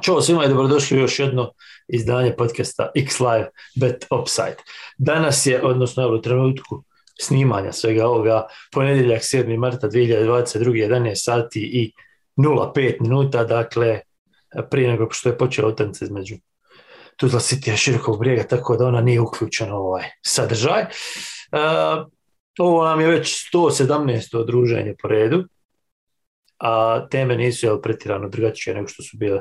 Ćao svima i dobrodošli u još jedno izdanje podcasta X Live Bet Upside. Danas je, odnosno u trenutku snimanja svega ovoga, ponedjeljak 7. marta 2022. 11 sati i 05 minuta, dakle prije nego što je počeo utakmica između Tuzla City i Širokog brijega, tako da ona nije uključena u ovaj sadržaj. Uh, ovo nam je već 117. odruženje po redu, a teme nisu jel, pretirano drugačije nego što su bile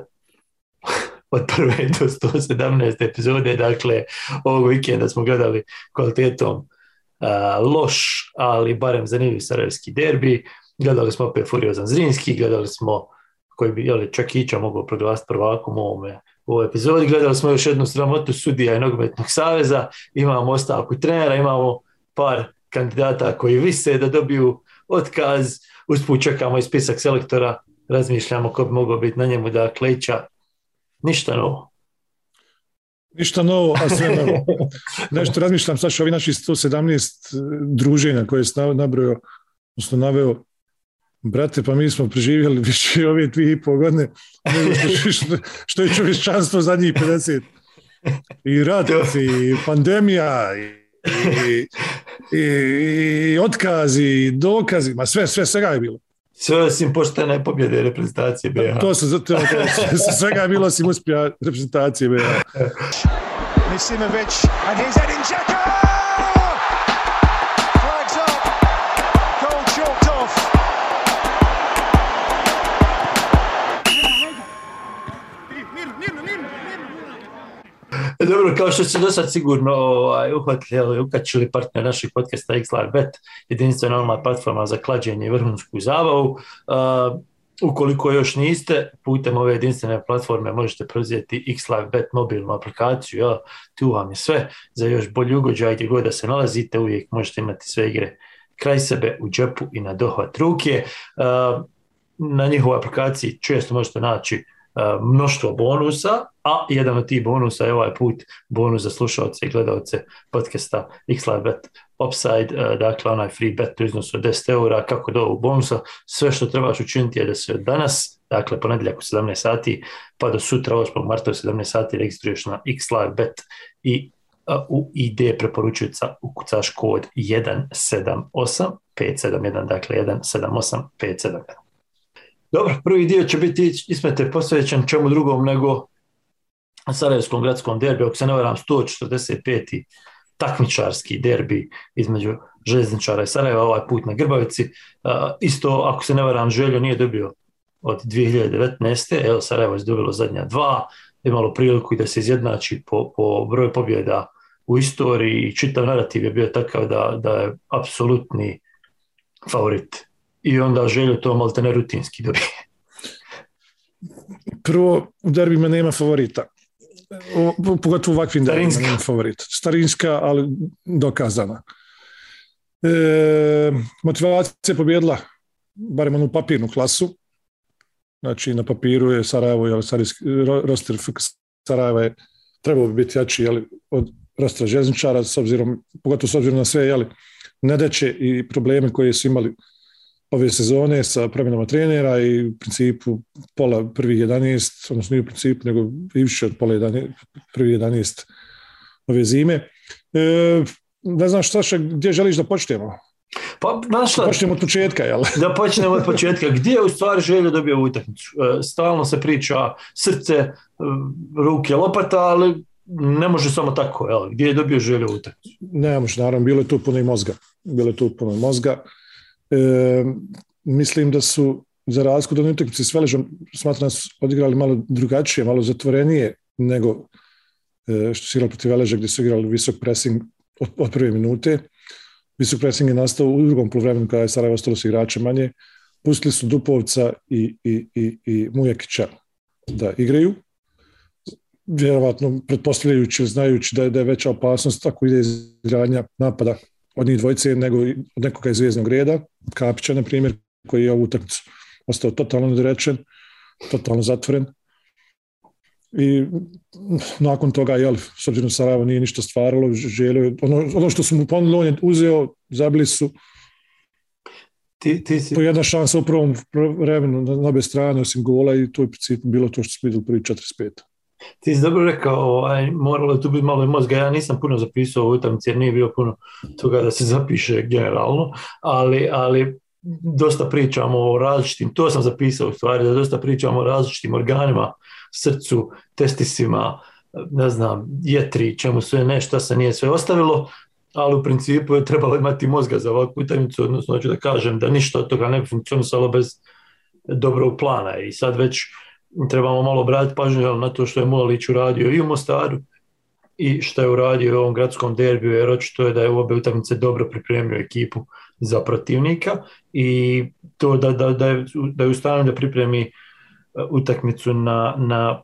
od prve do 117. epizode, dakle ovog vikenda smo gledali kvalitetom uh, loš, ali barem zanimljiv sarajevski derbi, gledali smo opet Furiozan Zrinski, gledali smo koji bi jeli, čak Ića mogao proglasiti prvakom u ovome u ovoj epizodi, gledali smo još jednu sramotu sudija i nogometnog saveza, imamo ostavku trenera, imamo par kandidata koji vise da dobiju otkaz, usput čekamo i spisak selektora, razmišljamo ko bi mogao biti na njemu, dakle Ića Ništa novo. Ništa novo, a sve novo. Nešto razmišljam, sad ovi naši 117 druženja koje je nabrojao, odnosno naveo, brate, pa mi smo preživjeli više ove dvije i pol godine nego što, što je čovječanstvo zadnjih 50. I rat, i pandemija, i, i, i otkazi, i dokazi, ma sve, sve, svega je bilo. Sve osim poštene pobjede reprezentacije BH. To se zato svega je bilo osim uspjeha reprezentacije BH. Misimović and here's Edin Dzeko! Dobro, kao što ste do sad sigurno ovaj, uhvatili, ukačili partner naših podcasta XLR jedinstvena online platforma za klađenje i vrhunsku zabavu. Uh, ukoliko još niste, putem ove jedinstvene platforme možete preuzeti XLive mobilnu aplikaciju, ja, tu vam je sve za još bolji ugođaj gdje god da se nalazite, uvijek možete imati sve igre kraj sebe, u džepu i na dohvat ruke. Uh, na njihovoj aplikaciji često možete naći mnoštvo bonusa, a jedan od tih bonusa je ovaj put bonus za slušalce i gledalce podcasta Xlive Bet Upside, dakle onaj free bet u iznosu od 10 eura, kako do ovog bonusa, sve što trebaš učiniti je da se danas, dakle ponedjeljak u 17 sati, pa do sutra 8. marta u 17 sati registruješ na Xlive Bet i u ID preporučujuca ukucaš kod 178 571, dakle 178 571. Dobro, prvi dio će biti ismete posvećen čemu drugom nego Sarajevskom gradskom derbi, ako se ne varam 145. takmičarski derbi između željezničara i Sarajeva, ovaj put na Grbavici. isto, ako se ne varam, Željo nije dobio od 2019. Evo, Sarajevo je dobilo zadnja dva, imalo priliku i da se izjednači po, po broju pobjeda u istoriji čitav narativ je bio takav da, da je apsolutni favorit i onda želju to malte ne rutinski dobije. Prvo, u derbima nema favorita. O, pogotovo u ovakvim derbima nema favorita. Starinska, ali dokazana. E, motivacija je pobjedila barem onu papirnu klasu. Znači, na papiru je Sarajevo, jel, roster Sarajeva je trebao bi biti jači jel, od rostera željezničara, s obzirom, pogotovo s obzirom na sve jel, nedaće i probleme koje su imali ove sezone sa promjenama trenera i u principu pola prvih 11, odnosno nije u principu, nego i više od pola 11, prvih 11 ove zime. E, ne znam šta še, gdje želiš da počnemo? Pa, znaš šta, počnemo od početka, jel? Da počnemo od početka. Gdje je u stvari želio dobio utakmicu? E, stalno se priča srce, e, ruke, lopata, ali ne može samo tako, jel? Gdje je dobio želju utakmicu? Ne može, naravno, bilo je tu puno i mozga. Bilo je tu puno i mozga. E, mislim da su za razliku od utakmice s Veležom smatram da odigrali malo drugačije, malo zatvorenije nego e, što su igrali protiv Veleža gdje su igrali visok pressing od, od prve minute. Visok pressing je nastao u drugom poluvremenu kada je Sarajevo ostalo s igrača manje. Pustili su Dupovca i, i, i, i Mujakića da igraju. Vjerovatno pretpostavljajući, znajući da je, da je veća opasnost ako ide izgradnja napada od njih dvojice nego od nekoga iz zvijezdnog reda, Kapića, na primjer, koji je ovu utakmicu ostao totalno nedorečen, totalno zatvoren. I nakon toga, jel, s obzirom Sarajevo nije ništa stvaralo, želio, ono, ono što su mu ponudili, on je uzeo, zabili su. ti, ti si... To je jedna šansa u prvom vremenu na, na obe strane, osim gola i to je bilo to što smo vidjeli prvi 45. Ti si dobro rekao, ovaj, moralo je tu biti malo i mozga, ja nisam puno zapisao u utakmici jer nije bilo puno toga da se zapiše generalno, ali, ali dosta pričamo o različitim, to sam zapisao u stvari, da dosta pričamo o različitim organima, srcu, testisima, ne znam, jetri, čemu sve nešto se nije sve ostavilo, ali u principu je trebalo imati mozga za ovakvu utakmicu, odnosno hoću da kažem da ništa od toga ne bi funkcionisalo bez dobrog plana. I sad već trebamo malo obratiti pažnju na to što je Mulalić uradio i u Mostaru i što je uradio u ovom gradskom derbiju, jer očito je da je u obe utakmice dobro pripremio ekipu za protivnika i to da, da, da, je, da je u stanju da pripremi utakmicu na, na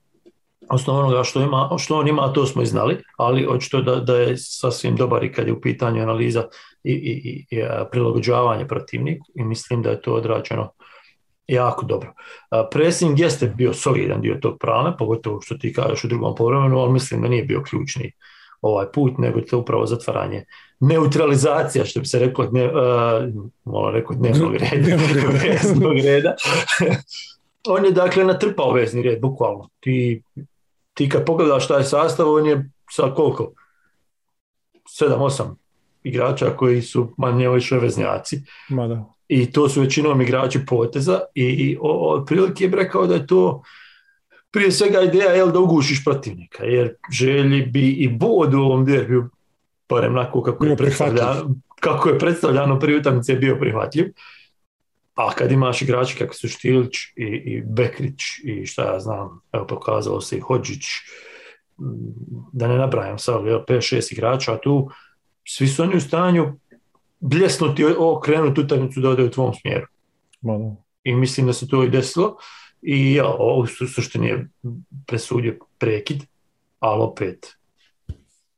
osnovu onoga što, ima, što on ima, to smo i znali, ali očito da, da je sasvim dobar i kad je u pitanju analiza i, i, i prilagođavanje protivniku i mislim da je to odrađeno jako dobro. Pressing jeste bio solidan dio tog plana, pogotovo što ti kažeš u drugom povremenu, ali mislim da nije bio ključni ovaj put, nego to upravo zatvaranje neutralizacija, što bi se reklo, ne, uh, malo rekao dnevnog reda, dnevnog reda. on je dakle natrpao vezni red, bukvalno. Ti, ti kad pogledaš šta je sastav, on je sa koliko? 7-8 igrača koji su manje više veznjaci. Ma da. I to su većinom igrači poteza i, i otprilike je rekao da je to prije svega ideja je da ugušiš protivnika, jer želji bi i bod u ovom derbiju, barem onako kako je, predstavljano, kako je predstavljano prije utakmice bio prihvatljiv. A kad imaš igrači kako su Štilić i, i Bekrić i šta ja znam, evo pokazalo se i Hođić, da ne nabrajam sad, 5-6 igrača tu, svi su oni u stanju bljesnuti, okrenuti utakmicu da ode u tvom smjeru. Malo. I mislim da se to i desilo. I ja, ovo su suštini je presudio prekid, ali opet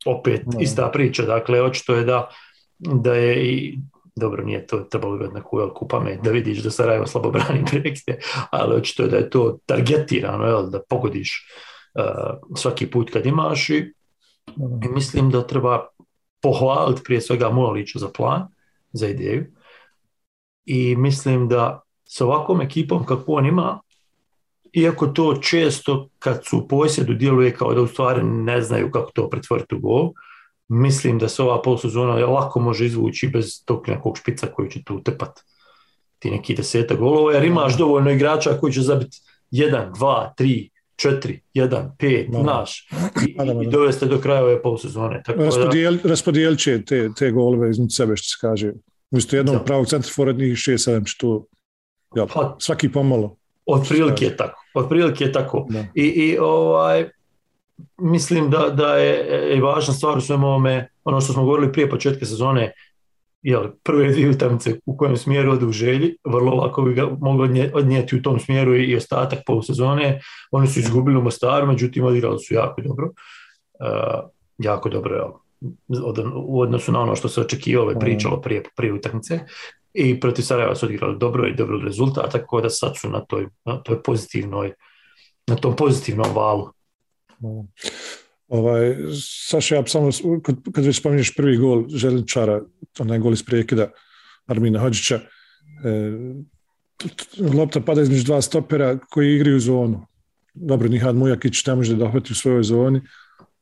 opet no. ista priča, dakle očito je da, da je i dobro, nije to trebalo imati neku veliku pamet da vidiš da Sarajevo slabo brani prekide, ali očito je da je to targetirano, jel, da pogodiš uh, svaki put kad imaš i, i mislim da treba pohvaliti prije svega Mulalića za plan, za ideju. I mislim da sa ovakvom ekipom kako on ima, iako to često kad su u posjedu djeluje kao da u stvari ne znaju kako to pretvoriti u gol, mislim da se ova polsezona lako može izvući bez tog nekog špica koji će tu trpat ti neki deseta golova, jer imaš dovoljno igrača koji će zabiti 1, 2, 3, 4, 1, 5, znaš, i, i doveste do kraja ove polsezone. Tako Raspodijel, da... Raspodijelit će te, te golove između sebe, što se kaže. Umjesto jednog da. pravog centra forednih 6-7 što ja, pa, svaki pomalo. Otprilike je tako. Otprilike je tako. Da. I, i ovaj, mislim da, da je i važna stvar u svemu ovome, ono što smo govorili prije početka sezone, jel, prve dvije utakmice u kojem smjeru odu u želji, vrlo lako bi ga mogli odnijeti u tom smjeru i, ostatak polusezone. Oni su izgubili u Mostaru, međutim odigrali su jako dobro. Uh, jako dobro, od, u odnosu na ono što se očekivalo i pričalo prije, prije utakmice i protiv Sarajeva su odigrali dobro i dobro rezultat, tako da sad su na toj, na toj pozitivnoj, na tom pozitivnom valu. Ovaj, Saša, ja samo, kad, kad već spominješ prvi gol Želinčara, onaj gol iz prekida Armina Hođića, e, lopta pada između dva stopera koji igraju zonu. Dobro, Nihad Mujakić ne može da dohvati u svojoj zoni,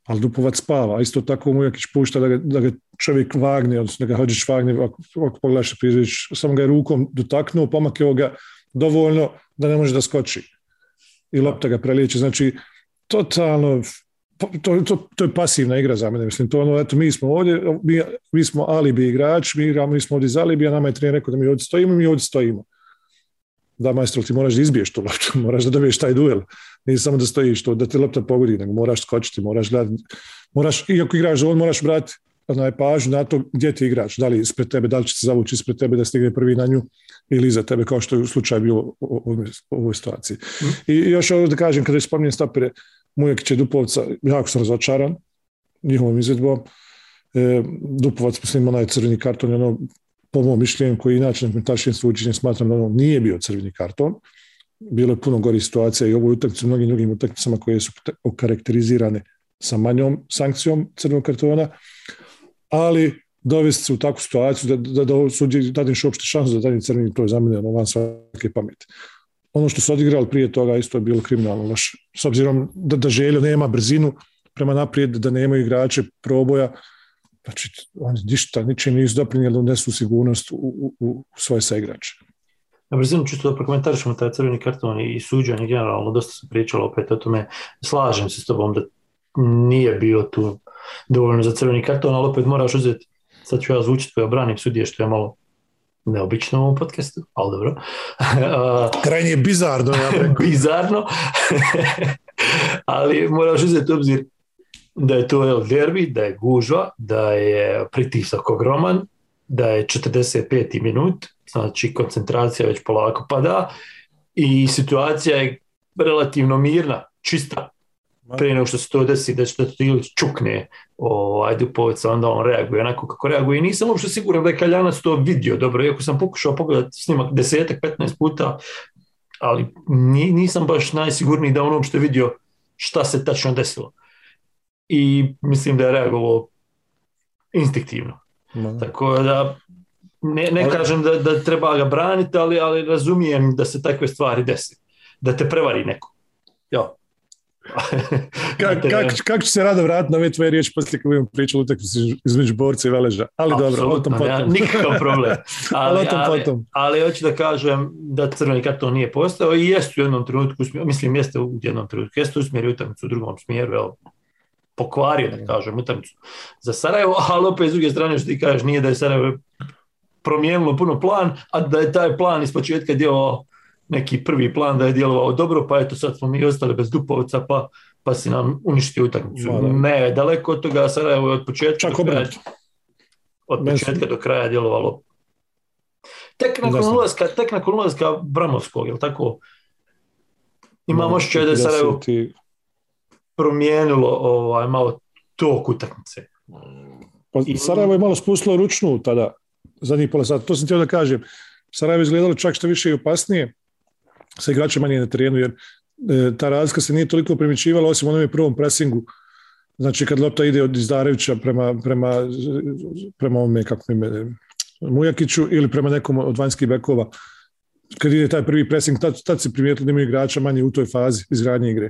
ali Dupovac spava. A isto tako Mujakić pušta da ga, da ga čovjek vagne, odnosno da ga Hođić vagne, ako, ako pogledaš Prizvić, samo ga je rukom dotaknuo, pomakio ga dovoljno da ne može da skoči. I lopta ga preliječe. Znači, totalno to, to, to je pasivna igra za mene, mislim, to ono, eto, mi smo ovdje, mi, mi smo alibi igrač, mi igramo, mi smo ovdje za alibi, a nama je trener rekao da mi ovdje stojimo, mi ovdje stojimo. Da, majstor, ti moraš da izbiješ tu loptu, moraš da dobiješ taj duel. Nije samo da stojiš to, da ti lopta pogodi, nego moraš skočiti, moraš gledati, moraš, iako igraš on, moraš brati onaj pažnju na to gdje ti igrač, da li ispred tebe, da li će se zavući ispred tebe da stigne prvi na nju ili iza tebe, kao što je u slučaju bilo u ovoj situaciji. Mm. I još ovo da kažem, kada je spominjem stopere, Mujekić je Dupovca, jako sam razočaran njihovom izvedbom. E, Dupovac, mislim, onaj crveni karton, ono, po mojom mišljenju, koji inače na suđenjem smatram da ono nije bio crveni karton. Bilo je puno gori situacija i ovoj utakmici, u mnogim drugim utakmicama koje su okarakterizirane sa manjom sankcijom crvenog kartona, ali dovesti se u takvu situaciju da, da, da sudi dadneš uopšte šansu da dadne crveni, to je za mene ono van svake pameti. Ono što su odigrali prije toga isto je bilo kriminalno loše. S obzirom da, da Željo nema brzinu prema naprijed, da nema igrače proboja, znači oni ništa, ničim nisu doprinijeli nesu sigurnost u, u, u svoje saigrače. Na brzinu čisto da prokomentarišemo taj crveni karton i suđenje generalno, dosta se pričalo opet o tome, slažem se s tobom da nije bio tu dovoljno za crveni karton, ali opet moraš uzeti, sad ću ja zvučiti koja branim sudije što je malo neobično u ovom podcastu, ali dobro. Krajnje je bizarno, ja bizarno, ali moraš uzeti obzir da je to El Derbi, da je gužva, da je pritisak ogroman, da je 45. minut, znači koncentracija već polako pada i situacija je relativno mirna, čista, prije nego što se to desi, da će to ili čukne ovaj, Dupovica, onda on reaguje onako kako reaguje. I nisam uopšte siguran da je Kaljanac to vidio dobro, iako sam pokušao pogledati snimak desetak, 15 puta, ali nisam baš najsigurniji da on uopšte vidio šta se tačno desilo. I mislim da je reagovao instinktivno. Tako da ne, ne kažem da, da treba ga braniti, ali, ali razumijem da se takve stvari desi. Da te prevari neko. Jo. Kako kak, kak će se rado vratiti na ove tvoje riječi poslije kad budemo pričali utakmici između borca i veleža. Ali Absolutno, dobro, o tom potom. Ja, nikakav problem. Ali, ali, ali, ali, ali, hoću da kažem da crveni karton nije postao i jeste u jednom trenutku, mislim jeste u jednom trenutku, jeste usmjerio utakmicu u drugom smjeru, evo, pokvario, da kažem, utakmicu za Sarajevo, ali opet s druge strane što ti kažeš, nije da je Sarajevo promijenilo puno plan, a da je taj plan iz početka djelovao neki prvi plan da je djelovao dobro, pa eto sad smo mi ostali bez Dupovca, pa, pa si nam uništio utakmicu. Ne, daleko od toga Sarajevo je od početka Čak do kraja, od početka do kraja djelovalo. Tek nakon ulazka, tek nakon ulazka Bramovskog, je tako? Imam osjećaj da je Sarajevo promijenilo ovaj, malo tok utakmice. Pa, Sarajevo je malo spustilo ručnu tada, zadnjih pola sata. To sam htio da kažem. Sarajevo je izgledalo čak što više i opasnije sa igračima manje na terenu, jer e, ta razlika se nije toliko primjećivala osim onom prvom presingu. Znači kad lopta ide od Izdarevića prema, prema, prema ovome, kako ime, Mujakiću ili prema nekom od vanjskih bekova, kad ide taj prvi pressing, tad, tad se primijetilo da imaju igrača manje u toj fazi izgradnje igre.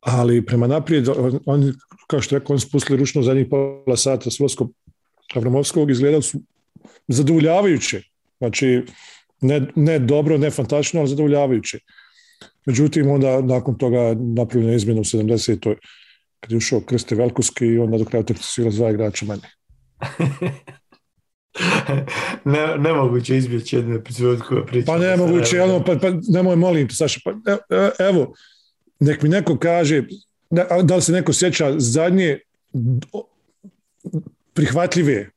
Ali prema naprijed, oni, kao što rekao, oni su pustili ručno zadnjih pola sata s Avramovskog, izgledali su zadovoljavajuće. Znači, ne, ne dobro, ne fantastično, ali zadovoljavajuće. Međutim, onda nakon toga napravljena izmjena u 70. kad je ušao Krste Velkuski i onda do kraja utakmice dva igrača manje. ne, nemoguće izbjeći jednu epizodu koja priča. Pa nemoguće, ono, pa, pa nemoj molim te, Saša, pa e, e, evo, nek mi neko kaže, da li se neko sjeća zadnje prihvatljive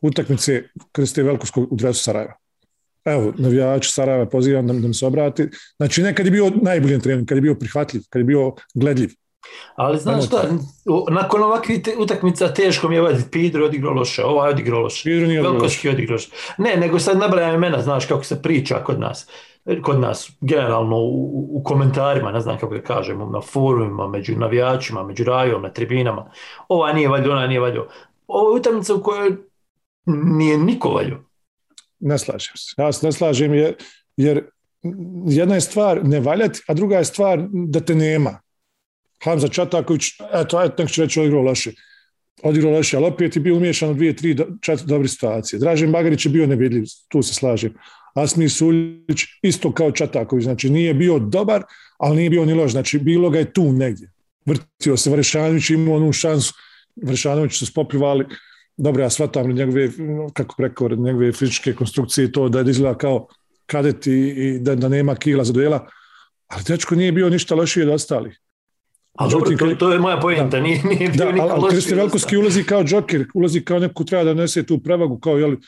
utakmice Krste Velkuskog u dresu Sarajeva evo, navijač Sarajeva pozivam da, da mi se obrati. Znači, ne kad je bio najbolji trening, kad je bio prihvatljiv, kad je bio gledljiv. Ali znaš šta, nakon ovakvih utakmica teško mi je ovaj Pidro odigrao loše, ovaj odigrao loše, Pidro nije Velkoski odigrao loše. Ne, nego sad nabrajam imena, znaš kako se priča kod nas, kod nas, generalno u, u komentarima, ne znam kako da kažemo, na forumima, među navijačima, među rajom, na tribinama. Ova nije valjo, ona nije valjo. Ovo je utakmica u kojoj nije niko valjo. Ne slažem se. Ja se ne slažem jer, jer jedna je stvar ne valjati, a druga je stvar da te nema. Hamza Čataković, eto, eto, nek ću reći odigrao loše. Odigrao loše, ali opet je bio umiješan u dvije, tri četiri dobre situacije. Dražen Bagarić je bio nevidljiv, tu se slažem. Asmi Suljić isto kao Čataković, znači nije bio dobar, ali nije bio ni loš, znači bilo ga je tu negdje. Vrtio se Vrešanović, imao onu šansu, Vrešanović su spopljivali, dobro, ja shvatam njegove, kako rekao, njegove fizičke konstrukcije to da izgleda kao kadet i, i da, da, nema kila za duela, ali dečko nije bio ništa lošiji od ostalih. A dobro, to, to, je moja pojenta, nije, nije bio da, nikad ali Kristi Velkovski ulazi kao džoker, ulazi kao neko treba da nese tu prevagu, kao jeli,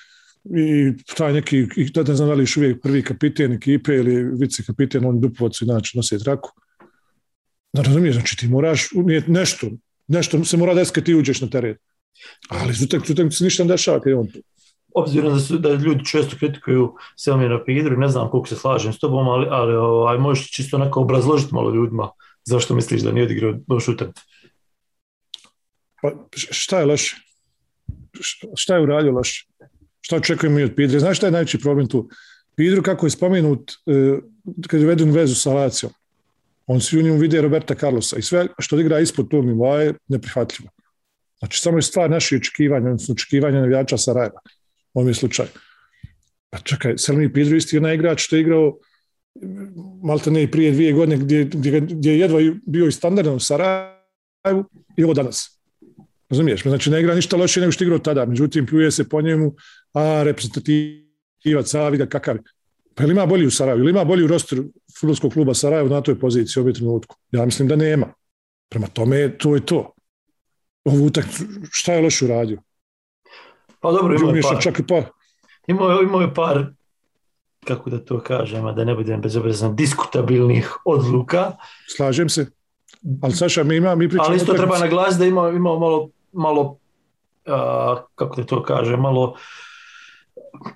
i taj neki, i da ne znam da li još uvijek prvi kapiten ekipe ili vice kapiten, on Dupovac inače nosi traku. Da razumiješ, znači ti moraš nešto, nešto se mora desiti kad ti uđeš na teren. Ali sutak, se ništa ne dešava kad je on tu. Obzirom da, su, da ljudi često kritikuju Selmira Pidru, ne znam koliko se slažem s tobom, ali, ali ovaj, možeš čisto onako obrazložiti malo ljudima zašto misliš da nije odigrao lošu utakmicu. Pa šta je loše? šta je uradio loše? Šta očekujemo i od Pidre? Znaš šta je najveći problem tu? Pidru kako je spomenut e, kad je uveden vezu sa Lacijom. On svi u njemu vide Roberta Carlosa i sve što igra ispod tog nivoa je neprihvatljivo. Znači, samo je stvar naših očekivanja, odnosno očekivanja navijača Sarajeva. U ovom je slučaj. Pa čekaj, Selmi Pidru isti onaj igrač što je igrao malte ne prije dvije godine gdje, gdje, gdje je jedva bio i standardan u Sarajevu i ovo danas. Razumiješ? Znači ne igra ništa loše nego što igrao tada. Međutim, pljuje se po njemu, a reprezentativac, a vidi kakav. Pa ili ima bolji u Sarajevu, ili ima bolji u roster futbolskog kluba Sarajevo na toj poziciji u ovom trenutku? Ja mislim da nema. Prema tome, to je to. Ovu utak, šta je loše uradio? Pa dobro, imao je par. Čak i par. Imao, imao je par kako da to kažem, a da ne budem bezobrazan, diskutabilnih odluka. Slažem se. Ali Saša, mi ima, mi pričamo... Ali isto treba naglasiti da ima, ima malo, malo a, kako da to kaže, malo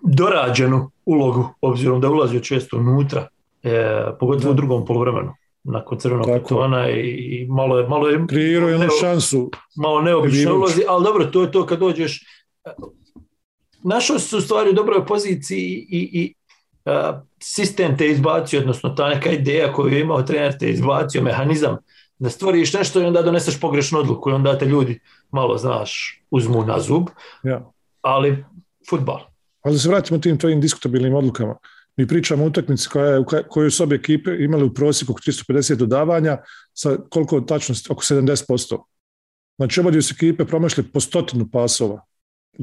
dorađenu ulogu, obzirom da ulazio često unutra, e, pogotovo u drugom polovremenu nakon crvenog kartona i, i malo je malo je kreirao jednu šansu malo neobično ulazi, ali dobro, to je to kad dođeš našao se u stvari u dobroj poziciji i, i sistem te izbacio, odnosno ta neka ideja koju je imao trener te izbacio, mehanizam da stvoriš nešto i onda doneseš pogrešnu odluku i onda te ljudi malo, znaš, uzmu na zub. Ja. Ali, futbal. Ali se vratimo tim tvojim diskutabilnim odlukama. Mi pričamo o utakmici koja, koju su obje ekipe imali u prosjeku 350 dodavanja sa koliko tačnosti? Oko 70%. Znači, obadje su ekipe promašli po stotinu pasova.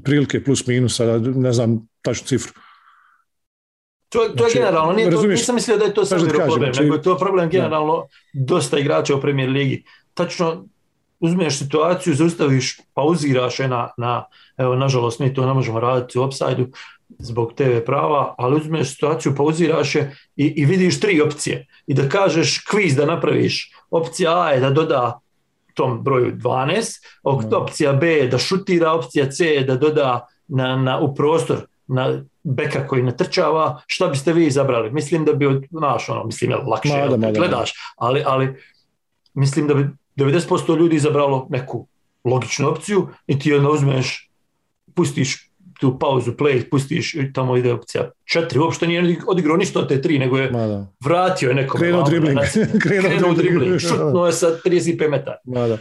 Prilike plus minus, ne znam tačnu cifru. To, to je znači, generalno, nije to, nisam mislio da je to samo problem, znači, nego je to problem generalno dosta igrača u premijer ligi. Tačno uzmeš situaciju, zaustaviš, pauziraš je na, na, evo, nažalost, mi to ne možemo raditi u upside zbog TV prava, ali uzmeš situaciju, pauziraš je i, i vidiš tri opcije. I da kažeš kviz da napraviš, opcija A je da doda tom broju 12, opcija B je da šutira, opcija C je da doda na, na, u prostor na beka koji natrčava, šta biste vi izabrali? Mislim da bi, znaš, ono, mislim, lakše, mada, mada, gledaš, ali, ali mislim da bi 90% ljudi izabralo neku logičnu opciju i ti onda uzmeš, pustiš tu pauzu, play, pustiš i tamo ide opcija četiri, uopšte nije odigrao ništa od te tri, nego je Mada. vratio je nekom. Krenuo dribling. Krenuo dribling. Šutnuo je sa 35 metara. Mada.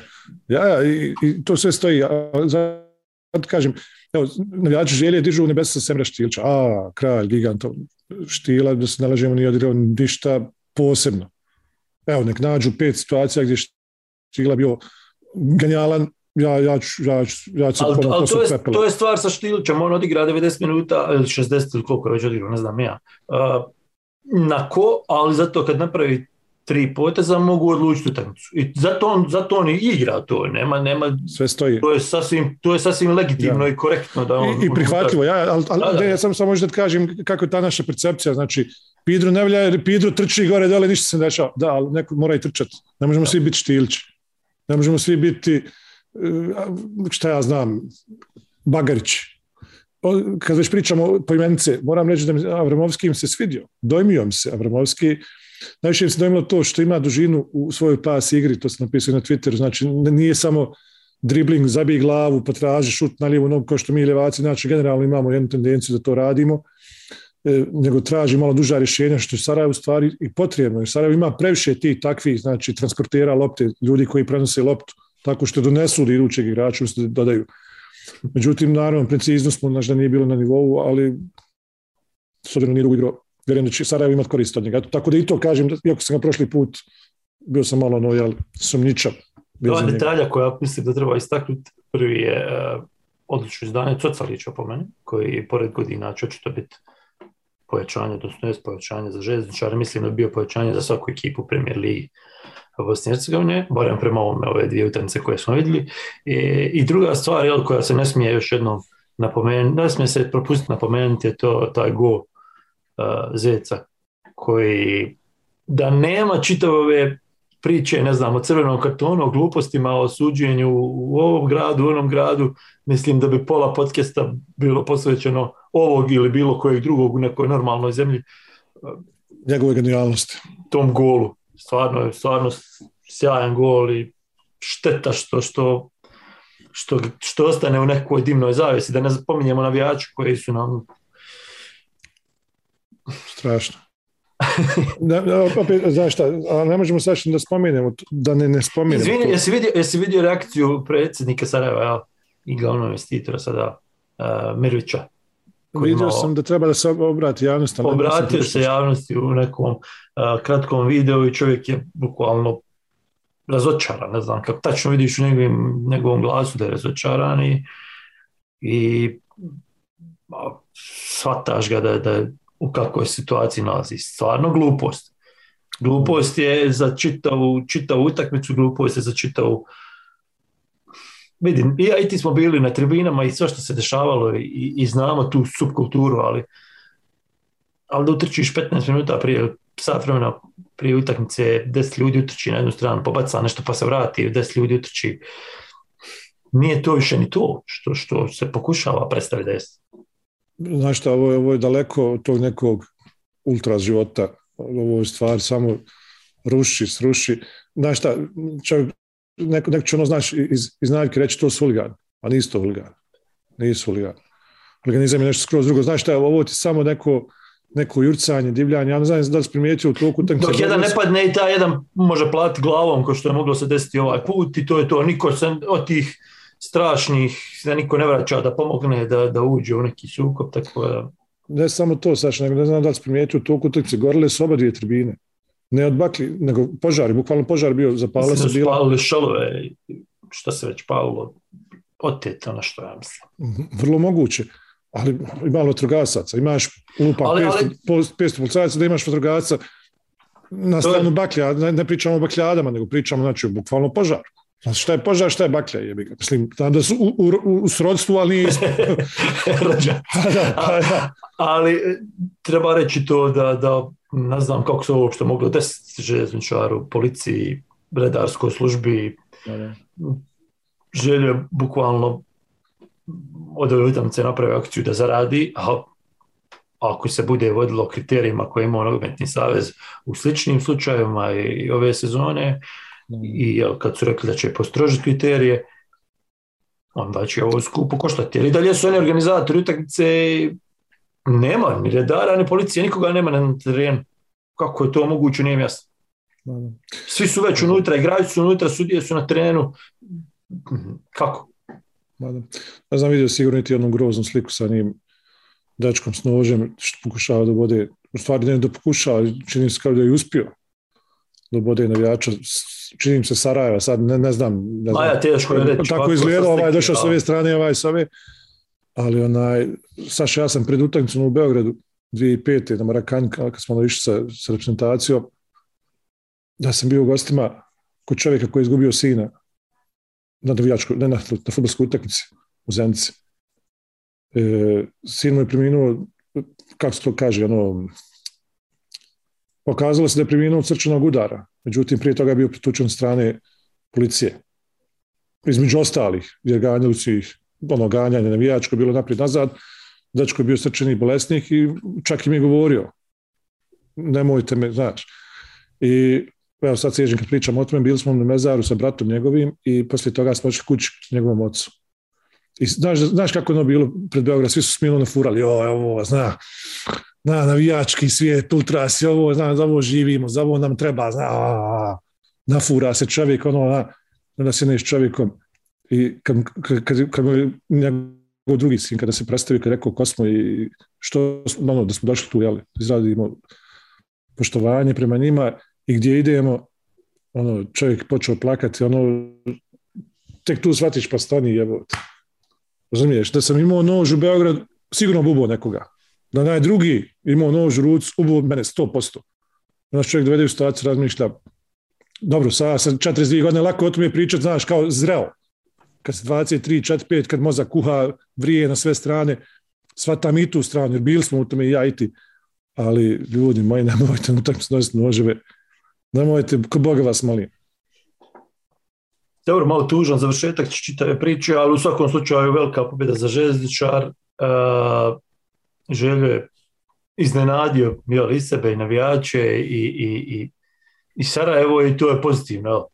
Ja, ja, i, i to sve stoji. Zato kažem, evo, navijači želje dižu u nebesa Semra Štilča, a, kralj, gigant, Štila, da se nalažemo nije odigrao ništa posebno. Evo, nek nađu pet situacija gdje Štila bio genijalan, ja, ja, ću, ja, ću, ja ću ali, ali to, je, to je stvar sa Štilićem, on odigra 90 minuta ili 60 ili koliko je već odigrao, ne znam ja. Uh, na ko, ali zato kad napravi tri poteza mogu odlučiti utakmicu. I zato on, zato on i igra to, nema, nema, Sve stoji. To je sasvim, to je sasvim legitimno ja. i korektno. Da on, I, i prihvatljivo, ja, ali, ali da, da. ja sam samo možda kažem kako je ta naša percepcija, znači Pidru ne vlja, Pidru trči gore dole, ništa se ne dešava. Da, ali neko mora i trčati. Ne možemo da. svi biti štilići. Ne možemo svi biti, šta ja znam, Bagarić. Kad već pričamo po imenice, moram reći da mi Avramovski im se svidio. Dojmio mi se Avramovski Najviše im se dojmilo to što ima dužinu u svojoj pas igri, to se napisao na Twitteru, znači nije samo dribling, zabij glavu, potraži šut na lijevu nogu kao što mi ljevaci, znači generalno imamo jednu tendenciju da to radimo, e, nego traži malo duža rješenja što je Sarajevo stvari i potrebno. Sarajevo ima previše tih takvih, znači transportera lopte, ljudi koji prenose loptu tako što donesu od idućeg igrača, dodaju. Međutim, naravno, precizno smo, znači da nije bilo na nivou, ali s obzirom nije dugo igrao vjerujem da će Sarajevo imati korist od njega. Tako da i to kažem, iako sam ga prošli put bio sam malo ono, jel, sumničav. Ova detalja koja mislim da treba istaknuti, prvi je uh, odlično izdanje Cocalića po meni, koji je pored godina će očito biti pojačanje, odnosno je pojačanje za željezničare, mislim da je bio pojačanje za svaku ekipu Premier Ligi Bosne i Hercegovine, barem prema ovome ove dvije utakmice koje smo vidjeli. I, I druga stvar jel, koja se ne smije još jednom napomenuti, ne smije se propustiti napomenuti je to taj go uh, Zeca koji da nema čitave priče, ne znam, o crvenom kartonu, o glupostima, o suđenju u ovom gradu, u onom gradu, mislim da bi pola podcasta bilo posvećeno ovog ili bilo kojeg drugog u nekoj normalnoj zemlji. Njegove genijalnosti. Tom golu. Stvarno je stvarno sjajan gol i šteta što, što što, što ostane u nekoj dimnoj zavisi, da ne spominjemo navijače koji su nam... Strašno. da, opet, znaš šta, a ne možemo sad da spomenemo, da ne, ne spomenemo. Izvini, jesi vidio, jesi vidio reakciju predsjednika Sarajeva, ja, i glavnog investitora sada, uh, Mirvića? Vidio sam da treba da se obrati javnosti. Obratio se javnosti u nekom uh, kratkom videu i čovjek je bukvalno razočaran, ne znam kako tačno vidiš u njegovim, njegovom glasu da je razočaran i, i shvataš ga da, da u kakvoj situaciji nalazi. Stvarno glupost. Glupost je za čitavu, čitavu utakmicu, glupost je za čitavu vidim, i i ti smo bili na tribinama i sve što se dešavalo i, i znamo tu subkulturu, ali ali da utrčiš 15 minuta prije sat vremena prije utakmice 10 ljudi utrči na jednu stranu, pobaca nešto pa se vrati, 10 ljudi utrči. Nije to više ni to što, što se pokušava predstaviti da je. Znaš šta, ovo je, ovo je daleko od tog nekog ultra života. Ovo je stvar samo ruši, sruši. Znaš šta, čovjek, neko, neko će ono, znaš, iz, iz navike reći to su huligani, a nisu to huligani. Nisu huligani. Organizam je nešto skroz drugo. Znaš šta, ovo ti samo neko neko jurcanje, divljanje, ja ne znam da li primijetio u toku utakmice. Dok jedan ne padne i ta jedan može platiti glavom ko što je moglo se desiti ovaj put i to je to. Niko se od tih strašnih, da niko ne vraća da pomogne da, da uđe u neki sukob, tako da... Ne samo to, Saša, nego ne znam da li primijetio u toku utakmice, gorile su oba dvije tribine. Ne od bakli, nego požari, bukvalno požar bio, zapalilo se bila. Spalili šalove, šta se već palilo, otete ono što ja mislim. Vrlo moguće ali ima vatrogasaca, imaš lupa ali, 500, ali... 500 policajaca, da imaš vatrogasaca na stranu je... baklja, ne, ne pričamo o bakljadama, nego pričamo znači, bukvalno požar. Znači, šta je požar, šta je baklja? Jebi Mislim, da su u, u, u srodstvu, ali nije pa da, pa da. Ali treba reći to da, da ne znam kako se uopšte moglo desiti željezničaru, policiji, redarskoj službi. Želje bukvalno od ove utakmice napravi akciju da zaradi, a ako se bude vodilo kriterijima koje ima nogometni savez u sličnim slučajevima i ove sezone i kad su rekli da će postrožiti kriterije, onda će ovo skupo koštati. Jer i dalje su oni organizatori utakmice nema ni redara, ni policije, nikoga nema na terenu. Kako je to moguće, nije jasno. Svi su već unutra, igrači su unutra, sudije su na terenu. Kako? Mada, ne znam, vidio sigurno ti jednu groznu sliku sa njim dečkom s nožem, što pokušava da bude, u stvari ne da pokušava, čini se kao da je uspio da bude navijača, čini se Sarajeva, sad ne, ne znam. Ne znam. Teško je reći. Tako izgleda, ovaj, došao s ove strane, ovaj s ove, ali onaj, Saša, ja sam pred utakmicom u Beogradu 2005. na Marakanj, kad smo išli sa, sa reprezentacijom, da sam bio u gostima kod čovjeka koji je izgubio sina na navijačku, ne na, na futbolskoj utakmici u Zenici. E, sin mu je preminuo, kako se to kaže, ono, pokazalo se da je preminuo od srčanog udara. Međutim, prije toga je bio pritučen strane policije. Između ostalih, jer su ih, ono, ganjanje navijačko, bilo naprijed nazad, dečko je bio srčani bolesnik i čak i mi je govorio, nemojte me, znači. I evo sad sježem kad pričam o tome, bili smo na mezaru sa bratom njegovim i poslije toga smo ošli kući njegovom ocu. I znaš, znaš kako je ono bilo pred Beograd, svi su smilno nafurali, o, ovo, zna, na navijački svijet, ultras, ovo, zna, za ovo živimo, za ovo nam treba, zna, a, nafura se čovjek, ono, na, onda se čovjekom i kad, kad, kad, njegov drugi sin, kada se predstavio, kad rekao ko smo i što, ono, da smo došli tu, jel, izradimo poštovanje prema njima i gdje idemo, ono, čovjek počeo plakati, ono, tek tu shvatiš pa stani jebote. Razumiješ, da sam imao nož u Beograd, sigurno bubo nekoga. Da naj drugi imao nož u ruc, ubo mene 100%. Onda čovjek dovede u situaciju, razmišlja, dobro, sada sam 42 godine, lako o tome pričati, znaš, kao zreo. Kad se 23, 4, 5, kad mozak kuha, vrije na sve strane, shvatam i tu stranu, jer bili smo u tome i ja i ti. Ali, ljudi moji, nemojte na tako nositi noževe Nemojte, ko Boga vas molim. Dobro, malo tužan završetak čitave priče, ali u svakom slučaju velika pobjeda za železničar. Uh, željo je iznenadio jel, i sebe i navijače i, i, i, i Sarajevo i to je pozitivno.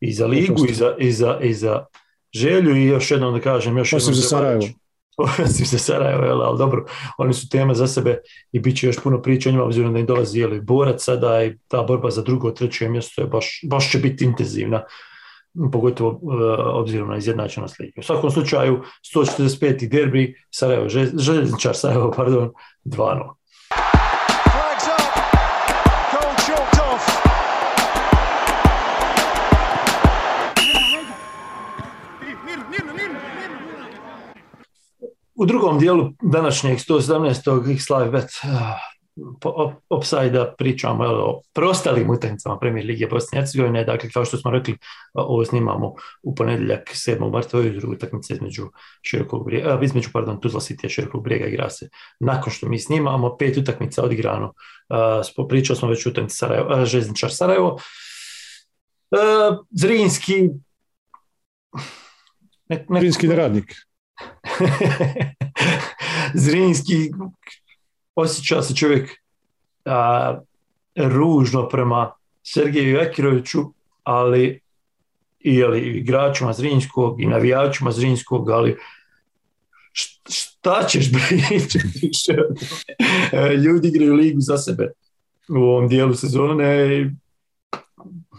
I za ligu i za, i za, i za želju i još jednom da kažem, još Osim jednom za Sarajevo. Osim za Sarajevo, jel, ali dobro, oni su tema za sebe i bit će još puno priča o njima, obzirom da im dolazi jeli, borac sada i ta borba za drugo, treće mjesto je baš, baš će biti intenzivna, pogotovo uh, obzirom na izjednačenost lige. U svakom slučaju, 145. derbi, Sarajevo, Žel- željezničar Sarajevo, pardon, 2-0. U drugom dijelu današnjeg 117. X-Live Bet opsajda pričamo o prostalim utakmicama Premier Lige Bosne i Hercegovine. Dakle, kao što smo rekli, ovo snimamo u ponedjeljak 7. marta ujutru utakmice između širokog brijega, a, između, pardon, Tuzla City širokog brijega igra se nakon što mi snimamo. Pet utakmica odigrano. Spo- Pričali smo već o utakmici Sarajevo, Željezničar Sarajevo. Zrinski ne, ne, Finski neradnik. Zrinski osjeća se čovjek a, ružno prema Sergeju Ekiroviću, ali i jeli, i igračima Zrinskog i navijačima Zrinskog, ali šta ćeš pričati? E, Ljudi igraju ligu za sebe u ovom dijelu sezone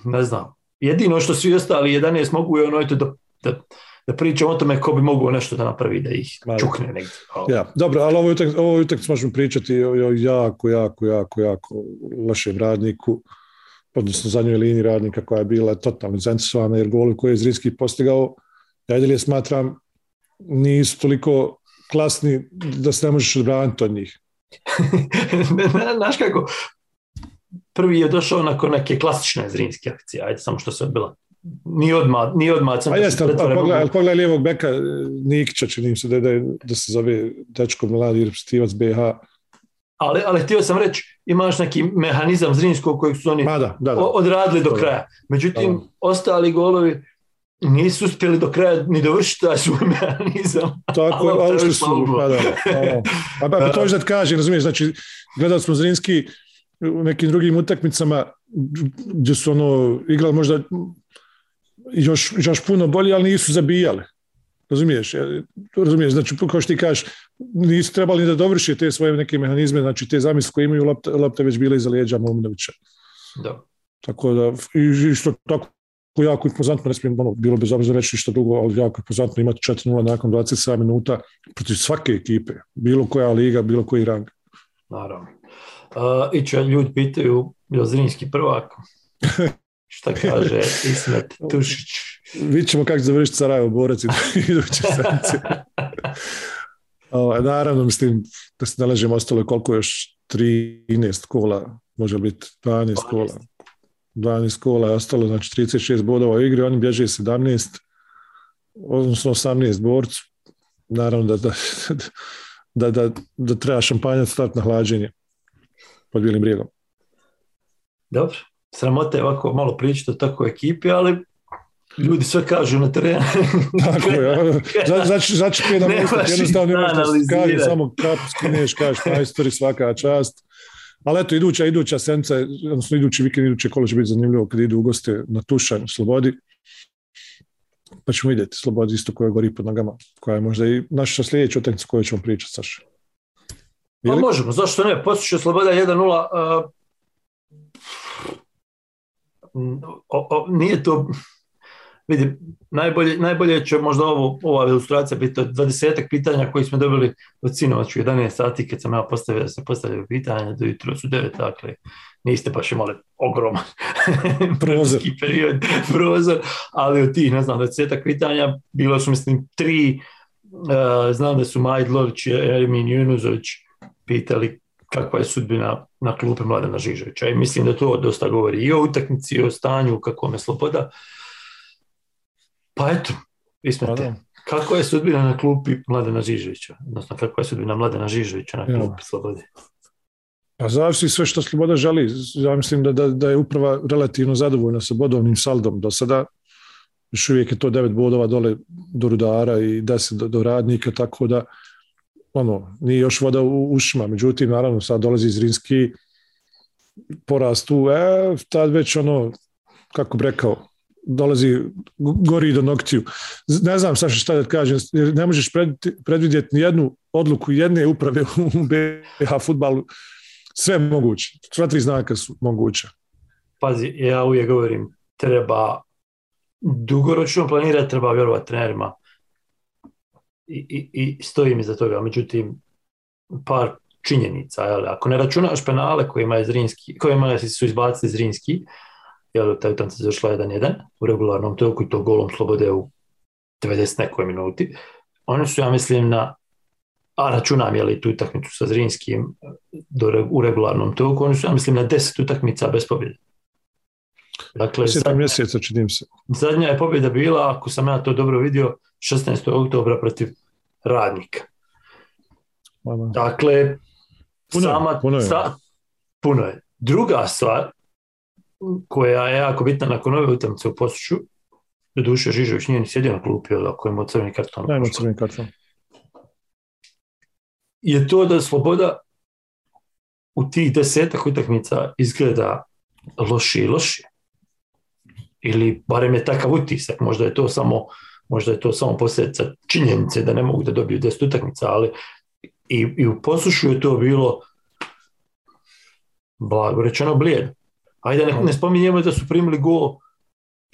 ne znam. Jedino što svi ostali 11 mogu je ono eto da, da, da pričam o tome ko bi mogao nešto da napravi da ih čukne negdje. Ja, dobro, ali ovo utak, ovo utak možemo pričati o, o jako, jako, jako, jako lošem radniku, odnosno zadnjoj liniji radnika koja je bila totalno zainteresovana, jer goli koje je Zrinski postigao, ja dalje smatram, nisu toliko klasni da se ne možeš odbraniti od njih. Znaš kako, prvi je došao nakon neke klasične zrinske akcije, ajde samo što se odbila. Ni odmah, ni odmah. A jeste, ali pogledaj, pogledaj lijevog beka e, Nikića, čini se da, da, da se zove dečko mladi reprezentativac BH. Ali, ali htio sam reći, imaš neki mehanizam zrinskog kojeg su oni Ma da, da, da. odradili do kraja. Međutim, ostali golovi nisu uspjeli do kraja ni dovršiti taj svoj mehanizam. Tako Ali ušli ostavili su, pa da, ono. A pa, pa to je da ti kažem, razumiješ, znači, gledali smo Zrinski u nekim drugim utakmicama gdje su ono, igrali možda još, još puno bolje, ali nisu zabijali. Razumiješ? Ja- Razumiješ, znači, kao što ti kažeš, nisu trebali ni da dovrši te svoje neke mehanizme, znači te zamisli koje imaju lopte, lopte već bile iza lijeđa Mominovića. Da. Tako da, i što tako jako impozantno, ne smijem, ono, bilo bez obzira reći ništa drugo, ali jako impozantno imati 4-0 nakon 27 minuta protiv svake ekipe, bilo koja liga, bilo koji rang. Naravno. Uh, I će ljudi pitaju, je li Zrinski prvak? Šta kaže Ismet Tušić? Vidjet ćemo kako završiti Sarajevo borac iduće sedmice. Ovaj, naravno, mislim da se nalažemo ostalo koliko još 13 kola, može biti 12 kola. 12 kola je ostalo, znači 36 bodova u igri, oni bježe 17, odnosno 18 borcu. Naravno da, da, da, da, da treba šampanjac start na hlađenje pod bijelim brijegom. Dobro, sramote je ovako malo pričati o takvoj ekipi, ali ljudi sve kažu na terenu. Tako je, znači, znači da jednostavno imaš da kaže, samo kapu skineš, kažeš majstori svaka čast. Ali eto, iduća, iduća senca, odnosno idući vikend, iduće kolo će biti zanimljivo kad idu u goste na Tušanj, Slobodi. Pa ćemo vidjeti Slobodi isto koja gori pod nogama, koja je možda i naša sljedeća utakmica koju ćemo pričati, Saša. Pa možemo, zašto ne? Postiče Sloboda 1-0. Uh, o, o, nije to... Vidi, najbolje, najbolje će možda ovo, ova ilustracija biti od 20 pitanja koji smo dobili od sinoć u 11 sati kad sam ja postavio se postavljaju pitanja do jutro su 9, dakle niste baš imali ogroman Prozor. period, prozor, ali od tih, ne znam, 20 pitanja bilo su, mislim, tri, uh, znam da su Majd Lović i Ermin Junuzović pitali kakva je sudbina na klupe Mladena Žiževića i mislim da to dosta govori i o utakmici i o stanju kakvom je sloboda. Pa eto, ismete, kako je sudbina na klupi Mladena Žiževića, odnosno kakva je sudbina Mladena Žiževića na Ja. klupi Slobode. Pa zavisi sve što Sloboda želi. Ja mislim da, da, da je uprava relativno zadovoljna sa bodovnim saldom do sada. Još uvijek je to devet bodova dole do rudara i deset do, do radnika, tako da ono, nije još voda u ušima. Međutim, naravno, sad dolazi Zrinski porast tu, e, tad već ono, kako bi rekao, dolazi gori do noktiju. Ne znam Saša šta da kažem, jer ne možeš pred- predvidjeti ni jednu odluku jedne uprave u BH futbalu. Sve moguće. Sva tri znaka su moguća. Pazi, ja uvijek govorim, treba dugoročno planirati, treba vjerovati trenerima. I, i, stojim iza toga. Međutim, par činjenica. Jel? Ako ne računaš penale kojima, je Zrinski, kojima su izbacili Zrinski, jel, ta utakmica se završila 1-1 u regularnom toku i to golom slobode u 90 nekoj minuti. Oni su, ja mislim, na a računam je li tu utakmicu sa Zrinskim do, u regularnom toku, oni su, ja mislim, na 10 utakmica bez pobjede. Dakle, zadnja, mjeseca, činim se. zadnja je pobjeda bila, ako sam ja to dobro vidio, 16. oktobra protiv radnika. Ma. Dakle, Puno je, sama, puno je. sa- puno je. Druga stvar koja je jako bitna nakon ove utakmice u Posuću, doduše Žižović nije ni sjedio na klupi, ako je crveni karton. Dajmo crveni karton. je to da sloboda u tih desetak utakmica izgleda lošije i lošije. Ili barem je takav utisak, možda je to samo možda je to samo posljedica činjenice da ne mogu da dobiju 10 utakmica, ali i, i u poslušu je to bilo blago rečeno blijedo. Ajde, ne, ne spominjemo da su primili gol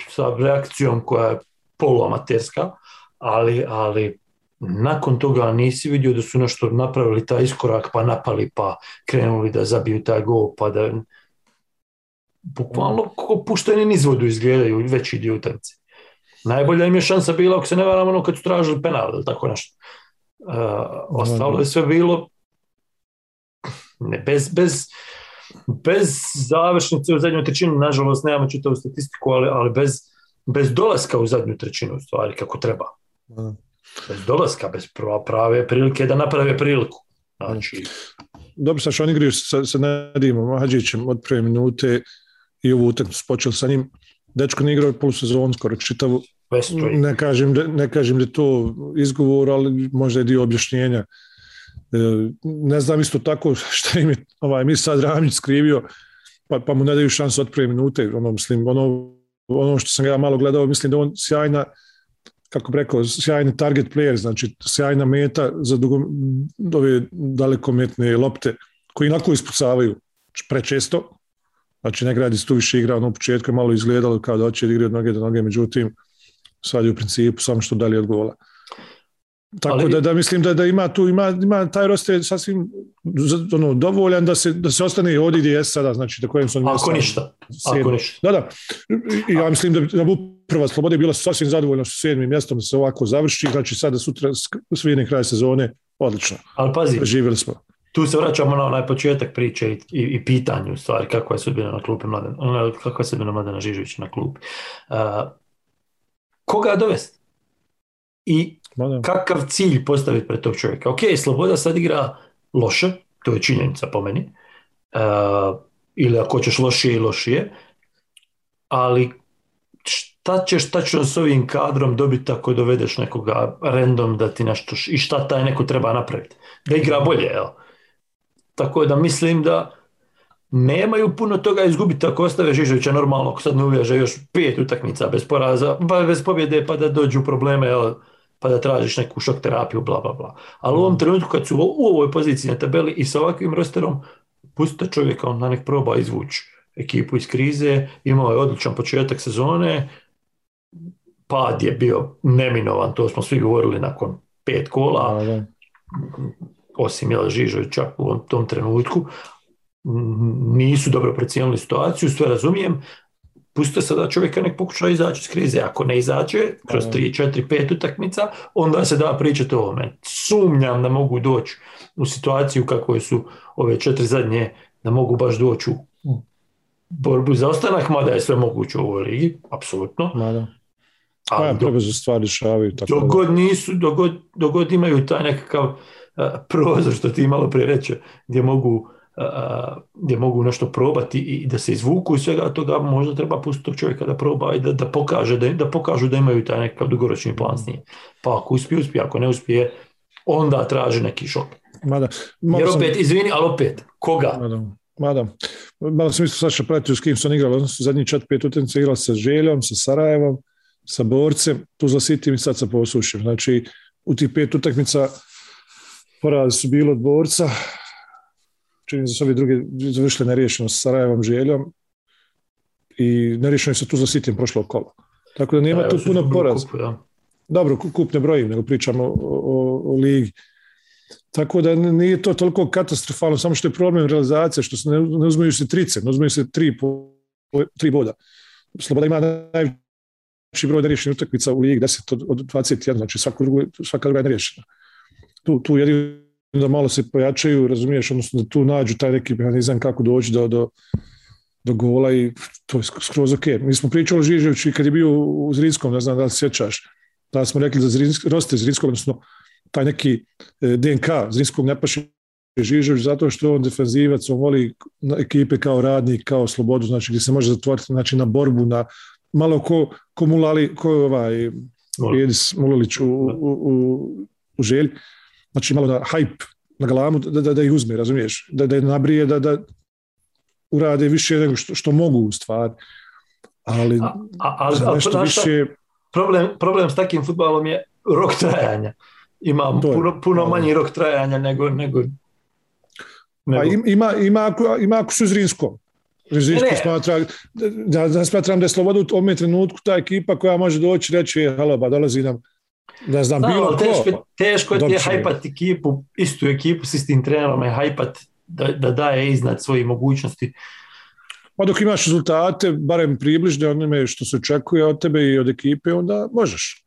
sa reakcijom koja je poluamaterska, ali, ali nakon toga nisi vidio da su nešto napravili taj iskorak, pa napali, pa krenuli da zabiju taj gol, pa da bukvalno ko pušteni nizvodu izgledaju veći dio utakmice. Najbolja im je šansa bila, ako se ne varam, ono kad su tražili penal ili tako nešto. Uh, ostalo je sve bilo ne, bez, bez, bez završnice u zadnju trećinu, nažalost nemamo čitavu statistiku, ali, ali bez, bez dolaska u zadnju trećinu u stvari kako treba. Bez dolaska, bez pra- prave prilike da naprave priliku. Znači, Dobro, Saša, oni igraju sa, sa Nedimom Hadžićem od prve minute i ovu utakmicu počeli sa njim. Dečko ne igrao polusezon skoro čitavu. Ne kažem, da, ne kažem da je to izgovor, ali možda je dio objašnjenja. E, ne znam isto tako šta im je ovaj, mi sad Ramljić skrivio, pa, pa mu ne daju šansu od prve minute. Ono, mislim, ono, ono što sam ga ja malo gledao, mislim da on sjajna, kako bi rekao, sjajni target player, znači sjajna meta za dugo, ove dalekometne lopte koji inako ispucavaju prečesto. Znači ne gradi se tu više igra, ono u početku je malo izgledalo kao da hoće da igra od noge do noge, međutim sad je u principu samo što dalje od gola. Tako Ali- da, da mislim da, da ima tu, ima, ima taj roster sasvim ono, dovoljan da se, da se ostane ovdje gdje je sada, znači da kojem su oni Ako ništa, sedmi. ako ništa. Da, da. I ja mislim da da bi uprava Slobode bila sasvim zadovoljna sa sedmim mjestom da se ovako završi, znači sada sutra svirni kraj sezone, odlično. Ali pazi, Živjeli smo. Tu se vraćamo na onaj početak priče i, i, i pitanju u stvari kakva je sudbina na klupi Mladen, ona, kakva je sudbina Mladena Žižovića na klupi. Uh, koga dovesti? I Ma da. kakav cilj postaviti pred tog čovjeka? Ok, Sloboda sad igra loše, to je činjenica po meni, uh, ili ako ćeš lošije i lošije, ali šta ćeš tačno s ovim kadrom dobiti ako dovedeš nekoga random da ti nešto, š- i šta taj neko treba napraviti? Da igra bolje, jel? Tako da mislim da nemaju puno toga izgubiti ako ostave Žižovića normalno, ako sad ne uveže još pet utakmica bez poraza, pa bez pobjede pa da dođu probleme, jel? pa da tražiš neku šok terapiju, bla, bla, bla. Ali u ovom trenutku kad su u ovoj poziciji na tabeli i sa ovakvim rosterom, pustite čovjeka, on na nek proba izvući ekipu iz krize, imao je odličan početak sezone, pad je bio neminovan, to smo svi govorili nakon pet kola. Osim Jela Žižovića u ovom- tom trenutku, nisu dobro procijenili situaciju, sve razumijem, pustite sada čovjeka nek pokuša izaći iz krize, ako ne izađe kroz Da. 3, 4, 5 utakmica, onda se da pričati o ovome. Sumnjam da mogu doći u situaciju kakvoj su ove četiri zadnje, da mogu baš doći u borbu za ostanak, mada je sve moguće u ovoj ligi, apsolutno. Ma da. Pa, ja, stvari dešavaju. Tako dok da. god nisu, dok god, dok god imaju taj nekakav prozor što ti malo prije reče, gdje mogu, gdje mogu nešto probati i da se izvuku iz svega toga, možda treba pustiti tog čovjeka da proba i da, da, pokaže, da, da pokažu da imaju taj nekakav dugoročni plan s njim. Pa ako uspije, uspije, ako ne uspije, onda traži neki šok. Ma da. Mogu Jer sam- opet, izvini, ali opet, koga? Ma da, ma da. malo sam isto Saša pratio s kim igrali, oni su zadnji čet pet utakmica igrali sa Željom, sa Sarajevom, sa Borcem, Tuzla City i sad sa Posušjem. Znači, u tih pet utakmica poraz su bilo od Borca, čini se ovi drugi završili neriješeno sa Sarajevom, Željom i neriješeno je sa Tuzla City prošlo kolo. Tako da nema Da, tu puno poraza. da. Dobro, ku- kup ne brojim, nego pričamo o, o, o ligi. Tako da nije to toliko katastrofalno, samo što je problem realizacije, što se ne, ne uzmaju se trice, ne uzmaju se tri, po, tri boda. Sloboda ima najveći broj nerješenih utakmica u ligi, 10 od, od 21, znači svaka druga, svaka druga je nerješena. Tu, tu jedino da malo se pojačaju, razumiješ, odnosno da tu nađu taj neki mehanizam kako doći do, do, do gola i to je sk- skroz ok. Mi smo pričali o Žiževiću kad je bio u Zrinskom, ne znam da li se sjećaš, da smo rekli da Zrinsk, roster Zrinskog, odnosno taj neki e, DNK Zrinskog ne paše Žižević zato što on defenzivac, on voli ekipe kao radnik, kao slobodu, znači gdje se može zatvoriti znači, na borbu, na malo ko, ko Mulali, ko je ovaj. Jedis Mulalić u, u, u, u želji, znači malo na hype, na galamu, da, da, da ih uzme, razumiješ, da, da je nabrije, da, da urade više nego što, što mogu u stvari. Ali, A, a, ali nešto više, problem, problem s takim futbalom je rok trajanja. Ima To je. puno, puno Da. manji rok trajanja nego, nego, nego Pa im- ima, ima, ako, ima ako su Zrinskom. Ne. smatra, da, da smatram da je Sloboda u tome trenutku ta ekipa koja može doći i reći, halo, ba, dolazi nam, ne znam, Znam, bilo ali ko. teško, teško je će hajpat ekipu, istu ekipu s istim trenerom je hajpat da, da daje iznad svojih mogućnosti. Pa dok imaš rezultate, barem približne onome što se očekuje od tebe i od ekipe, onda možeš.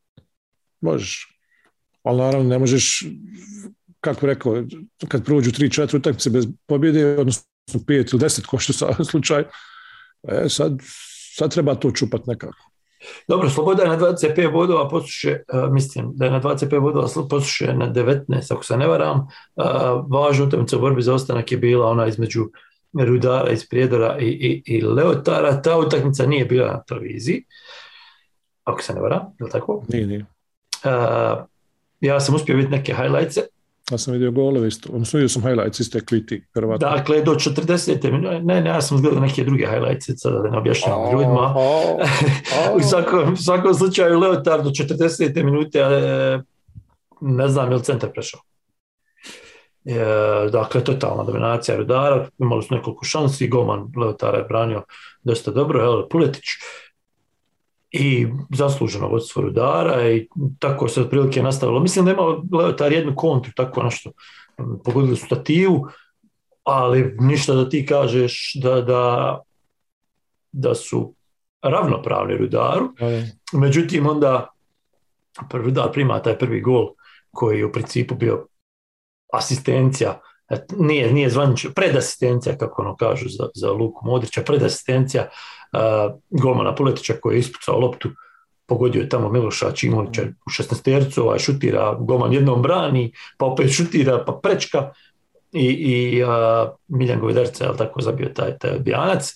Možeš. Ali naravno ne možeš, kako rekao, kad prođu 3-4 utakmice bez pobjede, odnosno 5 ili 10, ko što sa slučaj, e, sad, sad treba to čupat nekako. Dobro, Sloboda je na 25 bodova, posluše, mislim da je na 25 bodova, posluše na 19, ako se ne varam. Uh, važna utakmica u borbi za ostanak je bila ona između Rudara iz Prijedora i, i, i Leotara. Ta utakmica nije bila na televiziji, ako se ne varam, je li tako? Nije, nije. Uh, ja sam uspio vidjeti neke highlightse. Ja sam vidio golove isto. Odnosno vidio sam highlights iste kviti, verovatno. Dakle, do 40. minute, ne, ne, ja sam gledao neke druge highlightse, sada da ne objašnjavam ljudima. U svakom, u svakom slučaju Leotar do 40. minute e, ne znam je li centar prešao. E, dakle, totalna dominacija Rudara, imali su nekoliko šansi, golman Leotara je branio dosta dobro, Hele Puletić i zasluženo vodstvo Rudara i tako se otprilike nastavilo. Mislim da je imao Leotar jednu kontru, tako nešto, pogodili su stativu, ali ništa da ti kažeš da, da, da su ravnopravni Rudaru, Međutim, onda Rudar prima taj prvi gol koji je u principu bio asistencija, nije, nije zvanično, predasistencija, kako ono kažu za, za Luku Modrića, predasistencija uh, golmana Puletića koji je ispucao loptu, pogodio je tamo Miloša Čimovića u 16 tercu, ovaj šutira, golman jednom brani, pa opet šutira, pa prečka i, i uh, Miljan Govedarca je tako zabio taj, taj odbijanac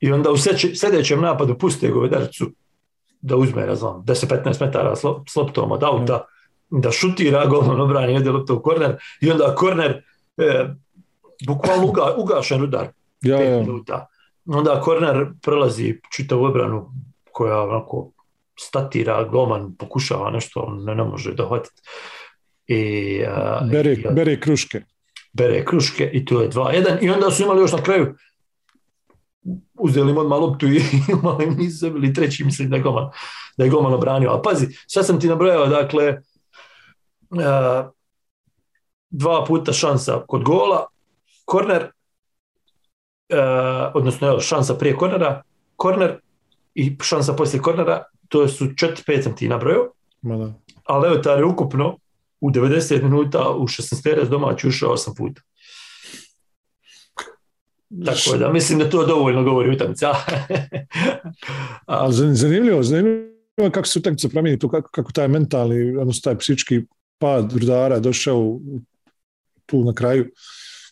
i onda u sljedećem napadu puste Govedarcu da uzme, ne znam, 10-15 metara s lop- s loptom od auta, da šutira, golman obrani, ide lopta u korner i onda korner, e, bukvalno uga, ugašen udar, Ja, ja. minuta. Onda korner prelazi čitavu obranu koja onako statira, golman pokušava nešto, on ne, ne može dohvatiti. I, a, Bere, i- bere kruške. bere kruške i to je 2-1 i onda su imali još na kraju uzeli im odmah loptu i imali im nisu zabili treći, mislim da je golman, da je golman obranio. A pazi, sad sam ti nabrojao, dakle, uh, dva puta šansa kod gola, korner, odnosno evo, šansa prije kornera, korner i šansa poslije kornera, to su 4-5 sam ti nabrojao, Ma da. a Leotar je ukupno u 90 minuta u 16 teres domaći ušao 8 puta. Tako da mislim da to dovoljno govori utakmica. A, Ali zan- zanimljivo, zanimljivo kako se utakmica promijeni, tu kako, kako taj mentalni, odnosno taj psički pad Rudara došao tu na kraju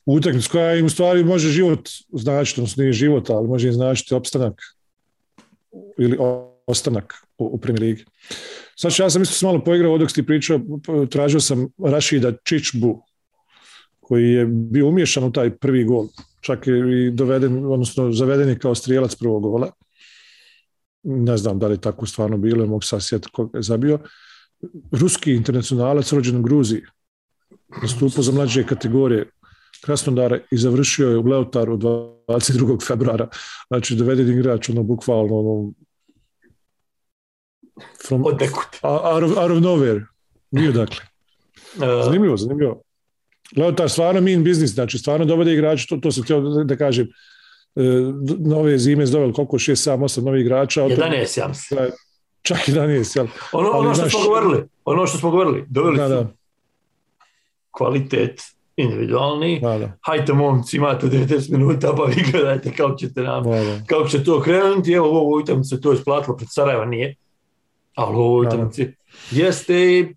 utakmicu koja im u stvari može život značiti, odnosno nije život, ali može im značiti opstanak ili ostanak u, u Premier Ligi. Znači, ja sam isto malo poigrao dok ti pričao, tražio sam Rašida Čičbu, koji je bio umješan u taj prvi gol čak je i doveden, odnosno zaveden je kao strijelac prvog gola. Ne znam da li je tako stvarno bilo, mogu sad sjetiti koga je zabio. Ruski internacionalac rođen u Gruziji, nastupao za mlađe kategorije Krasnodara i završio je u Leotaru 22. februara. Znači, doveden igrač, ono, bukvalno, ono, from, out of, out of nowhere. Nije dakle. Zanimljivo, zanimljivo. Leotar stvarno mean business, znači stvarno dovode igrače, to, to sam htio da, kažem, e, nove zime su doveli koliko, 6, 7, 8 novih igrača. od toga- 11, ja mislim. da, Čak 11, jel? Ono, ono što znaš- smo govorili, ono što smo govorili, doveli Da, su da, kvalitet individualni. da, da, Hajde momci, imate 90 minuta, pa vi gledajte kako ćete nam, da, da. kako će to krenuti. Evo, u ovoj utakmici se to isplatilo, pred Sarajeva nije. Ali u ovoj utakmici jeste i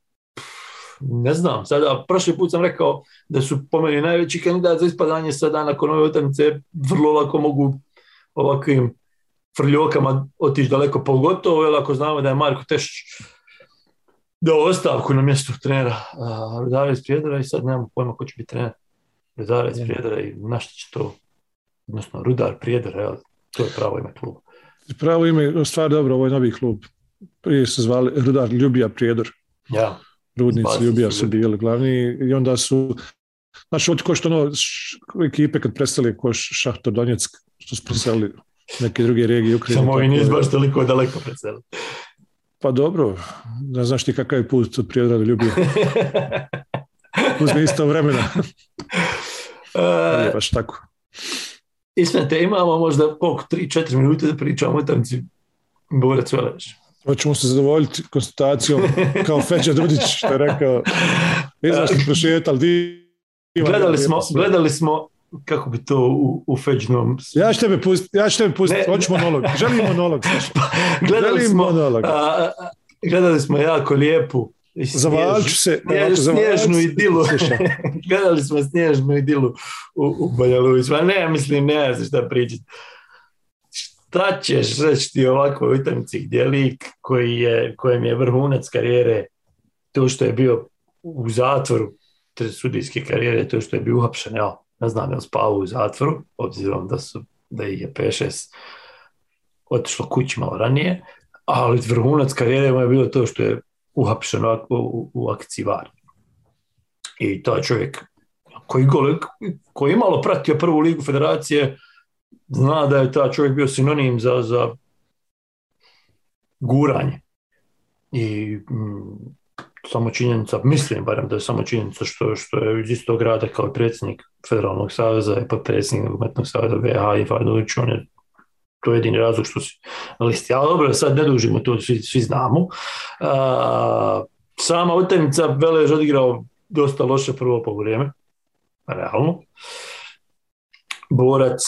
ne znam, sada prošli put sam rekao da su po meni najveći kandidat za ispadanje sada nakon ove utakmice vrlo lako mogu ovakvim frljokama otići daleko pogotovo, jer ako znamo da je Marko Tešić dao ostavku na mjestu trenera a, Rudara iz Prijedora i sad nemamo pojma ko će biti trener Rudara iz. Prijedora i na šta će to, odnosno Rudar Prijedora, to je pravo ime kluba. Pravo ime, stvar dobro, ovo je novi klub. Prije se zvali Rudar Ljubija Prijedor. Ja, Rudnici Izbacili Ljubija su bili glavni i onda su Znači, od ko što ono, ekipe kad prestali ko Šahtor Donjeck, što su preselili neke druge regije Ukrajine. samo ovi je. baš toliko daleko sebe. Pa dobro, ne znaš ti kakav je put od Prijedora do Ljubija. Uzme isto vremena, E, baš tako. Ismete, imamo možda koliko, 3-4 minute da pričamo o utakmici Borac Veleš. Hoćemo se zadovoljiti konstatacijom kao Feđa Dudić što je rekao izašli prošetali divan, Gledali smo, gledali smo kako bi to u, u Feđnom... Ja ću tebe pustiti, ja ću tebe pustiti, hoću monolog, želim monolog. gledali želim smo, monolog. a, gledali smo jako lijepu i se, snjež- snježnu idilu. Gledali smo snježnu idilu u, u Banja ne, mislim, ne znam šta pričati. Šta ćeš reći ti ovakvoj utakmici gdje lik koji je, kojem je vrhunac karijere to što je bio u zatvoru te sudijske karijere, to što je bio uhapšen, ja ne znam je li spavao u zatvoru, obzirom da su da je 5-6 otišlo kući malo ranije, ali vrhunac karijere mu je bilo to što je uhapšen u, u, akciji VAR. I taj čovjek koji, gole, koji je malo pratio prvu ligu federacije, zna da je taj čovjek bio sinonim za, za guranje. I mm, samo činjenica, mislim barem da je samo činjenica što, što je iz istog grada kao predsjednik Federalnog saveza i potpredsjednik Nogometnog saveza BH i Fadović, on je to je jedini razlog što si na listi. Ali dobro, sad ne dužimo, to svi, svi znamo. A, sama utakmica Velež odigrao dosta loše prvo po vrijeme, realno. Borac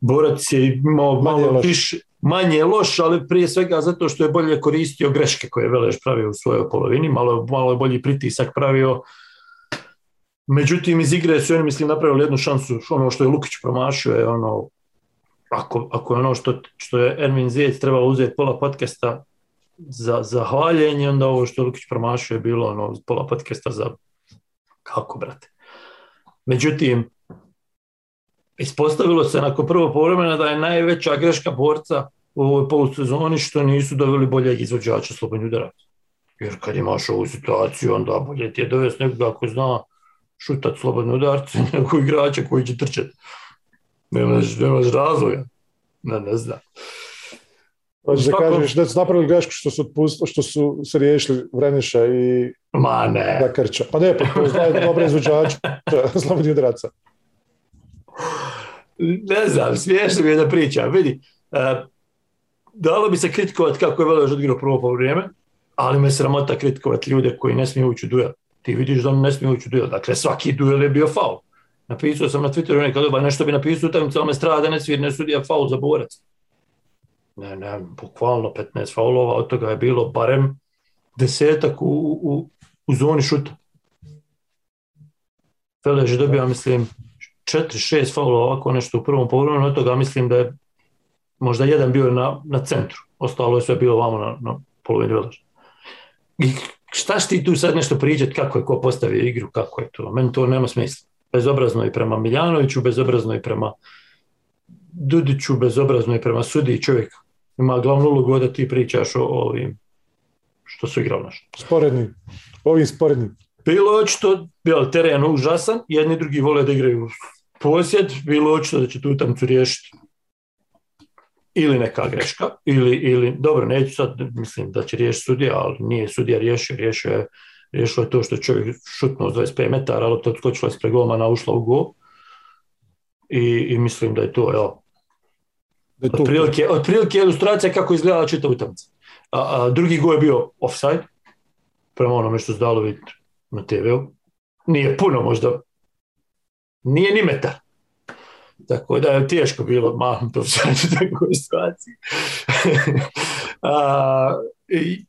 Borac je imao malo više, manje loš, ali prije svega zato što je bolje koristio greške koje je Velež pravio u svojoj polovini, malo, malo je bolji pritisak pravio. Međutim, iz igre su oni, mislim, napravili jednu šansu, ono što je Lukić promašio je ono, ako, ako je ono što, što je Ermin Zijec trebalo uzeti pola podcasta za, za hvaljenje, onda ovo što je Lukić promašio je bilo ono, pola podcasta za kako, brate. Međutim, ispostavilo se nakon prvo povremena da je najveća greška borca u ovoj polusezoni što nisu doveli boljeg izvođača slobodnih udaraca. Jer kad imaš ovu situaciju, onda bolje ti je dovesti nekoga ko zna šutat slobodne udarce nego igrača koji će trčati. Nemaš, nemaš razloga. Ne, ne znam. Hoćeš da kažeš da su napravili grešku što su, otpust- što su se riješili Vreniša i Ma ne. Dakarča. Pa ne, pa to je dobra izvođača slobodnih udaraca. ne znam, smiješno mi je da pričam. Vidi, uh, dalo bi se kritikovati kako je Velež odigrao prvo po vrijeme, ali me sramota kritikovati ljude koji ne smiju ući u duel. Ti vidiš da oni ne smiju ući u duel. Dakle, svaki duel je bio faul. Napisao sam na Twitteru nekad doba nešto bi napisao utakmicu, ali me strada ne svir, ne sudija faul za borac. Ne, ne, bukvalno 15 faulova, od toga je bilo barem desetak u, u, u zoni šuta. Velež je dobio, mislim, 4-6 faulova ovako nešto u prvom povremenu, od toga mislim da je možda jedan bio na, na centru, ostalo je sve bilo vamo na, na polovini. I šta ti tu sad nešto pričati kako je ko postavio igru, kako je to. Meni to nema smisla. Bezobrazno i prema Miljanoviću, bezobrazno i prema Dudiću, bezobrazno i prema sudi čovjek ima glavnu ulogu da ti pričaš o, ovim što su igrali naš. Sporedni. Ovim sporednim. Bilo je očito, bio teren užasan, jedni drugi vole da igraju posjed, bilo očito da će tu utakmicu riješiti ili neka greška, ili, ili dobro, neću sad, mislim da će riješiti sudija, ali nije sudija riješio, riješio je, riješio je to što je čovjek šutnuo s 25 metara, ali to odskočila ispred golmana, ušla u gol. I, I mislim da je to, evo, Da je to- otprilike, otprilike ilustracija kako izgledala čita utakmica. A, a drugi gol je bio offside, prema onome što se dalo vidjeti na TV-u. Nije puno možda, nije ni metar. Tako da je teško bilo mahnuti offside u takvoj situaciji. a, i,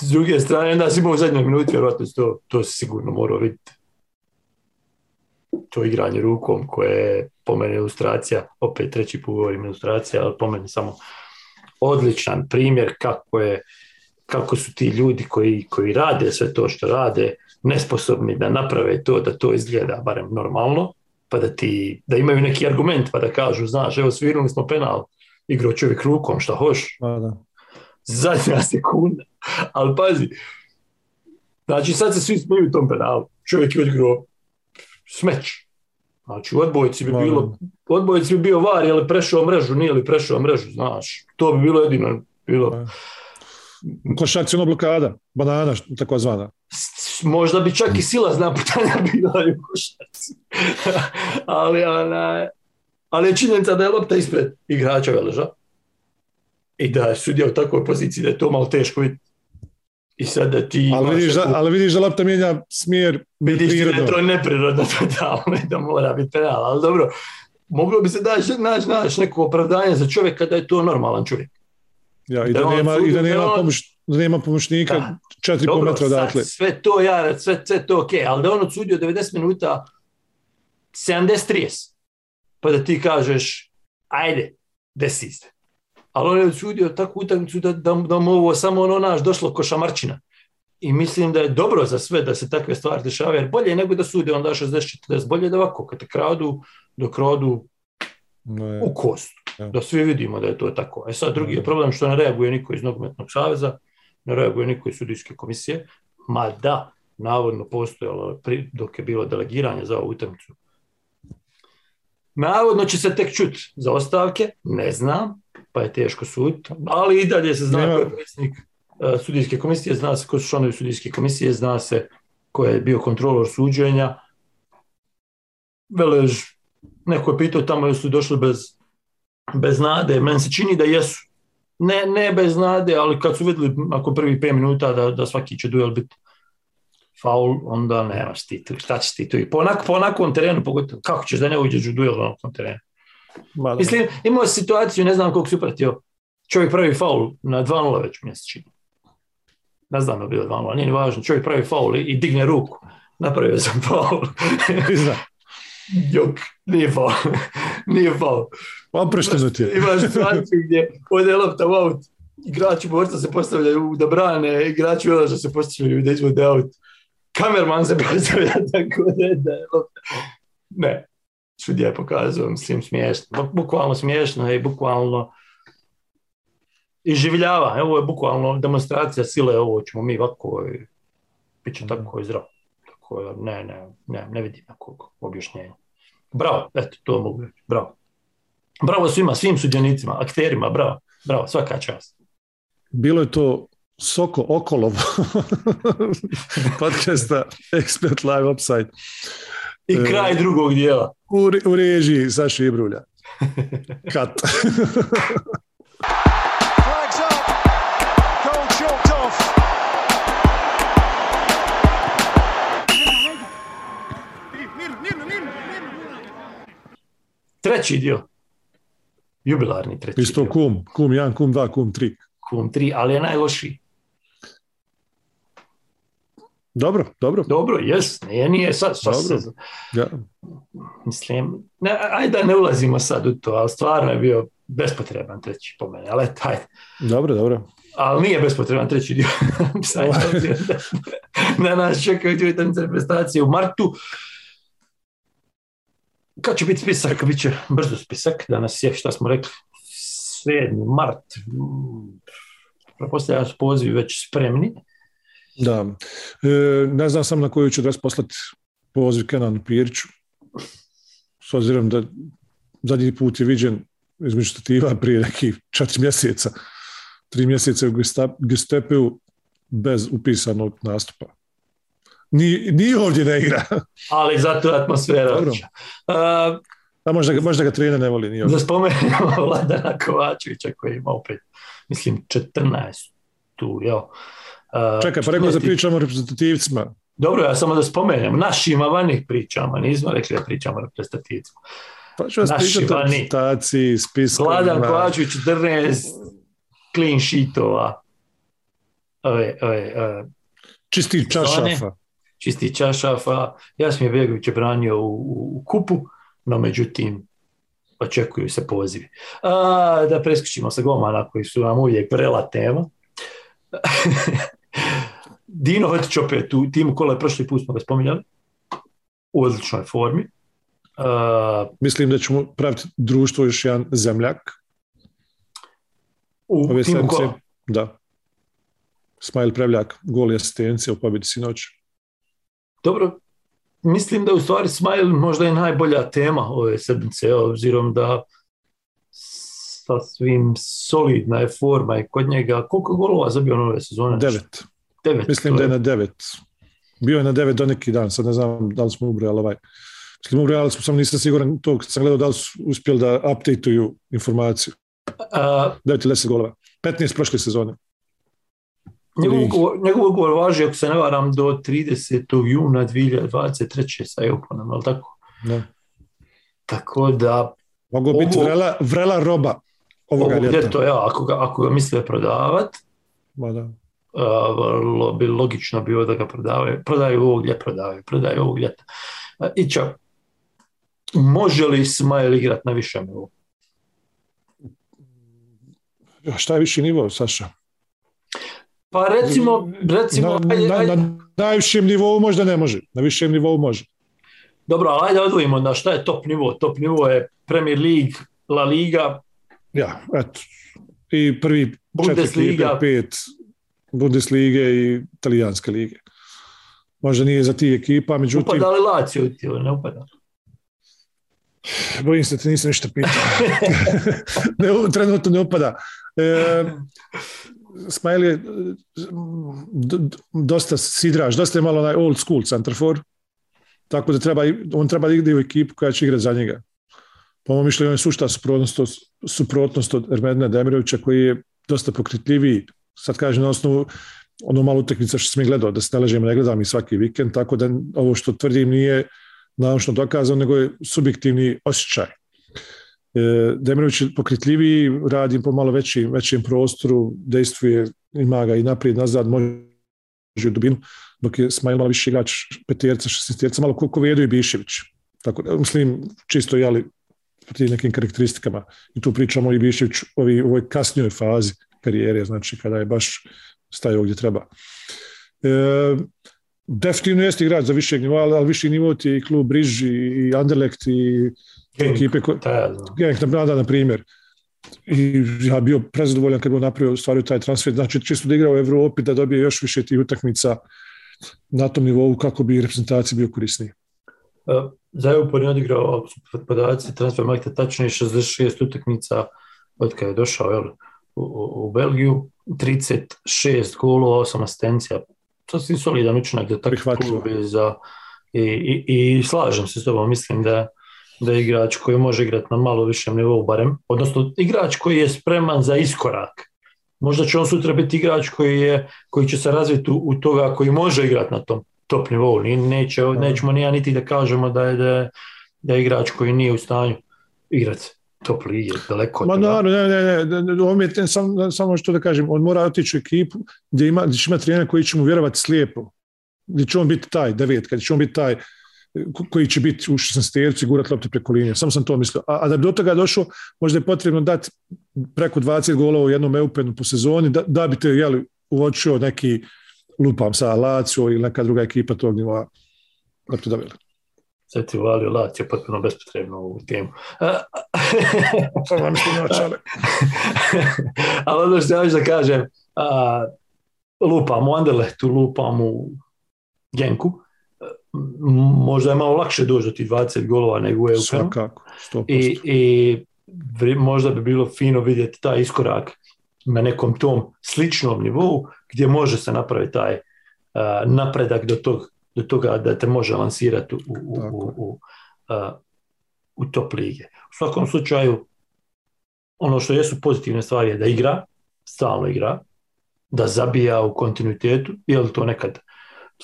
s druge strane, da si imao u zadnjoj minuti, vjerojatno to, to si sigurno morao vidjeti. To igranje rukom koje je po meni ilustracija, opet treći put govorim ilustracija, ali po meni samo odličan primjer kako je kako su ti ljudi koji, koji rade sve to što rade nesposobni da naprave to da to izgleda barem normalno, pa da ti da imaju neki argument pa da kažu, znaš, evo svirnuli smo penal, igrao čovjek rukom, šta hoš, Pa da. zadnja sekunda. Ali pazi, znači sad se svi smiju tom penalu. Čovjek je odigrao smeć. Znači u odbojci bi Ma, bilo, odbojci bi bio var, je li prešao mrežu, nije li prešao mrežu, znaš. To bi bilo jedino, bilo, Pa. U košarci ono blokada, banana, tako zvana. Možda bi čak i sila zna putanja bila i u košarci. ali, ona, ali je činjenica da je lopta ispred igrača Veleža i da je sudija u takvoj poziciji da je to malo teško vidjeti. I sad da ti Ali vidiš, da, ali vidiš da lopta mijenja smjer vidiš da je to neprirodno totalno i da mora biti penal, ali dobro, moglo bi se daći naći naći neko opravdanje za čovjeka da je to normalan čovjek. Ja, i, da da nema, i da nema, da pomoć, da nema pomoćnika Da. 4,5 Dobro, metra odatle. sve to ja, sve, sve to ok, ali da on odsudio 90 minuta 70-30, pa da ti kažeš, ajde, desi se. Ali on je odsudio takvu utakmicu da, da, da mu ovo samo ono naš došlo ko šamarčina. I mislim da je dobro za sve da se takve stvari dešavaju, jer bolje je nego da sude onda 60-40, bolje je da ovako, kad te kradu, dok rodu u kost. Ja. Da svi vidimo da je to tako. E sad drugi je problem što ne reaguje niko iz nogometnog saveza, ne reaguje niko iz sudijske komisije, ma da, navodno postojalo pri- dok je bilo delegiranje za ovu utakmicu. Navodno će se tek čut za ostavke, ne znam, pa je teško suditi, ali i dalje se zna Nema- ko je predsjednik e, sudijske komisije, zna se ko su članovi sudijske komisije, zna se ko je bio kontrolor suđenja. Velež, neko je pitao tamo jesu li došli bez, bez nade, meni se čini da jesu. Ne, ne bez nade, ali kad su vidjeli ako prvi 5 minuta da, da svaki će duel biti faul, onda nemaš ti tu, šta ćeš ti tu. I po, onak, po onakvom terenu, pogotovo, kako ćeš da ne uđeš u duel na onakvom terenu? ma da. Mislim, imao si situaciju, ne znam koliko si upratio, čovjek pravi faul na 2-0 već mjesec čini. Ne znam da je bilo 2-0, nije ni važno, čovjek pravi faul i, i digne ruku. Napravio sam faul. Jok, nije faul. nije faul. Oprešteno ti je. Imaš situaciju gdje ode lopta u aut, igrači borca se postavljaju da brane, igrači Veleža se postavljaju da izvode aut. Kamerman se postavlja tako da je, lopta. Ne, sudija je pokazao, mislim, smiješno. Buk- Bukvalno smiješno i bukvalno iživljava. Evo je bukvalno demonstracija sile, ovo ćemo mi ovako bit će tako i zdravo. Ne, ne, ne, ne vidim nekog objašnjenja. Bravo, eto, to mogu reći, bravo. Bravo svima, svim sudionicima, akterima, bravo, bravo, svaka čast. Bilo je to Soko Okolov podcasta Expert Live Upside I E, kraj drugog dijela. u, u režiji Saši Ibrulja. Kat. Treći dio. Jubilarni treći Isto dio. kum. Kum 1, kum 2, kum 3. Kum 3, ali je najlošiji. Dobro, dobro. Dobro, jes, nije, nije sad, sad Dobro. se, Ja. mislim, ne, ajde da ne ulazimo sad u to, ali stvarno je bio bespotreban treći po mene, ali taj, Dobro, dobro. ali nije bespotreban treći dio. Ovaj. na nas čekaju dvije reprezentacije u martu. Kad će biti spisak? Biće brzo spisak. Danas je, šta smo rekli, 7. mart. Pretpostavljam da su pozivi već spremni. Da. E, ne znam sam na koju ću adres poslati poziv Kenanu Piriću. S obzirom da zadnji put je viđen između stativa prije nekih četiri mjeseca, tri mjeseca u Gestapeu bez upisanog nastupa. Ni, ni ovdje ne igra. Ali zato je atmosfera Dobro. Uh, A možda, ga- možda ga trener ne voli. Ni ovdje. Da spomenemo Vladana Kovačevića koji ima opet, mislim, 14 tu, jel? Uh, Čekaj, pa rekao da 14. pričamo o reprezentativcima. Dobro, ja samo da spomenem, našim vanih pričama, nismo rekli da pričamo o reprezentativcima. Pa ću vas pričati o reprezentaciji, spiskovima. Vladan Kovačević 14 clean sheetova, ove, ove, ove, Čisti čašafa. Čisti čašafa. Jasmije Begović je branio u, u, u kupu, no međutim, očekuju se pozivi. A, da preskočimo sa golmana koji su nam uvijek vrela tema. Dino Hotić opet u timu kola prošli put smo ga spominjali u odličnoj formi. A, Mislim da ćemo praviti društvo još jedan zemljak. u Ove timu kola. da. Smajl Prevljak, gol i asistencija u pobjedi sinoć. Dobro, mislim da u stvari Smile možda je najbolja tema ove sedmice, obzirom da sasvim solidna je forma i kod njega. Koliko golova zabio nove sezone? Devet. Devet. Mislim da je na devet. Bio je na devet do neki dan, sad ne znam da li smo ubrojali ovaj. Mislim, ubrojali smo, samo nisam siguran to kad sam gledao da li su uspjeli da updateuju informaciju. A, 9 ili 10 golova. 15 prošle sezone. Njegov, ugovor, njegov ugovor važi, ako se ne varam, do 30. juna 2023. sa Euponom, ali tako? Da. Tako da, Mogu biti Ovo- vrela, vrela roba ovoga ovo ljeta. ljeto, ja, ako ga, ako ga misle prodavat, Ma da. a, vrlo bi logično bilo da ga prodavaju, prodaju ovog ljeta, prodavaju, prodaju ovog ljeta. A, Ića, može li Smile igrat na višem nivou? Šta je viši nivo, Saša? Pa recimo, recimo, na, ajde, na, ajde, na najvišem nivou možda ne može. Na višem nivou može. dobro, ali ajde odvojimo na šta je top nivo. Top nivo je Premier League, La Liga, Ja, eto. I prvi četiri Bundesliga. ekipe, pet Bundeslige i Italijanske lige. Možda nije za ti ekipa, međutim, upada li Lazio ti, ne upada? bojim se da te nisam ništa pitao. ne, trenutno ne upada. E, Smile je d- dosta sidraž, dosta je malo onaj old school centerfor, tako da treba, on treba da igra u ekipu koja će igrati za njega. Po mojom mišljenju on je sušta suprotnost, suprotnost od Ermedina Demirovića koji je dosta pokretljiviji, sad kažem na osnovu ono malo utakmica što sam ih gledao, da se ne lažemo, ne gledam i svaki vikend, tako da ovo što tvrdim nije naučno dokazano, nego je subjektivni osjećaj. E, Demirović je pokretljiviji, radi po malo većim, većem prostoru, dejstvuje, ima ga i naprijed, nazad, može u dubinu, dok je Smajl malo više igrač peterca, šestiterca, malo koliko Vedo i Bišević. Tako da, mislim, čisto jeli po tim nekim karakteristikama. I tu pričamo i Bišević u ovoj kasnijoj fazi karijere, znači kada je baš stajao gdje treba. E, definitivno jeste igrač za višeg nivoa, ali, ali viši nivo ti je i klub Briž i, Anderlecht i ekipe koje, znam. Genk na primjer. I ja bio prezadovoljan kad bi on napravio stvario taj transfer. Znači, čisto da igra u Evropi, da dobije još više tih utakmica na tom nivou kako bi reprezentaciji bio korisniji. E, Za Eupor je odigrao podaci transfer marketa tačnije 66 utakmica od kada je došao jel, u, u, Belgiju, 36 golova, 8 asistencija. Sasvim solidan učinak da tako klub za i, i, i slažem se s tobom, mislim da da je igrač koji može igrati na malo višem nivou barem, odnosno igrač koji je spreman za iskorak. Možda će on sutra biti igrač koji, je, koji će se razviti u, u toga koji može igrati na tom top nivou. Ni, neće, nećemo ni ja niti da kažemo da je, da, je, da je igrač koji nije u stanju igrati top lige, daleko Ma naravno, ne, ne, ne, on je samo, što da kažem, on mora otići u ekipu gdje, ima, gdje će imati trener koji će mu vjerovati slijepo. Gdje će on biti taj devetka, gdje će on biti taj koji će biti u 16 terci gurat lopte preko linije. Samo sam to mislio. A, a da bi do toga došao, možda je potrebno dati preko 20 golova u jednom Eupenu po sezoni, da, da bi te jeli, uočio neki lupam sa Lazio ili neka druga ekipa tog nivoa da bi to doveli. Sad ti uvalio Lazio potpuno bespotrebno u temu. Ali ono što ja da kažem, a, lupam u Anderlehtu, lupam u Genku, možda je malo lakše doći do tih 20 golova nego u Eupenu. Svakako, 100%. I, i vri- možda bi bilo fino vidjeti taj iskorak na nekom tom sličnom nivou gdje može se napraviti taj a, napredak do, tog, do toga da te može lansirati u, u, u, u, a, u top lige. U svakom slučaju, ono što jesu pozitivne stvari je da igra, stalno igra, da zabija u kontinuitetu, je li to nekad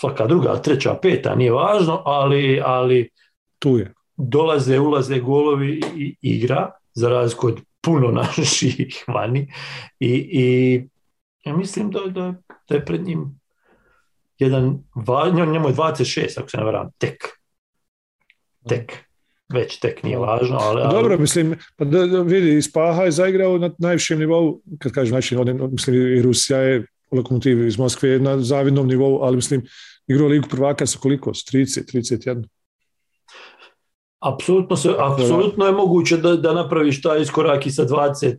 svaka druga, treća, peta, nije važno, ali, ali Tu je. dolaze, ulaze golovi i, igra, za razliku od puno naših vani. I, i ja mislim da, da, da je pred njim jedan, njemu je 26, ako se ne varam, tek. Tek. Već tek nije važno, ali... ali Dobro, mislim, pa da, da vidi, Spaha je zaigrao na najvišem nivou, kad kažem nivou, mislim i Rusija je lokomotiv iz Moskve je na zavidnom nivou, ali mislim, igrao ligu prvaka sa koliko? S 30, 31. Apsolutno, se, apsolutno je moguće da, da napraviš taj iskorak i sa 28,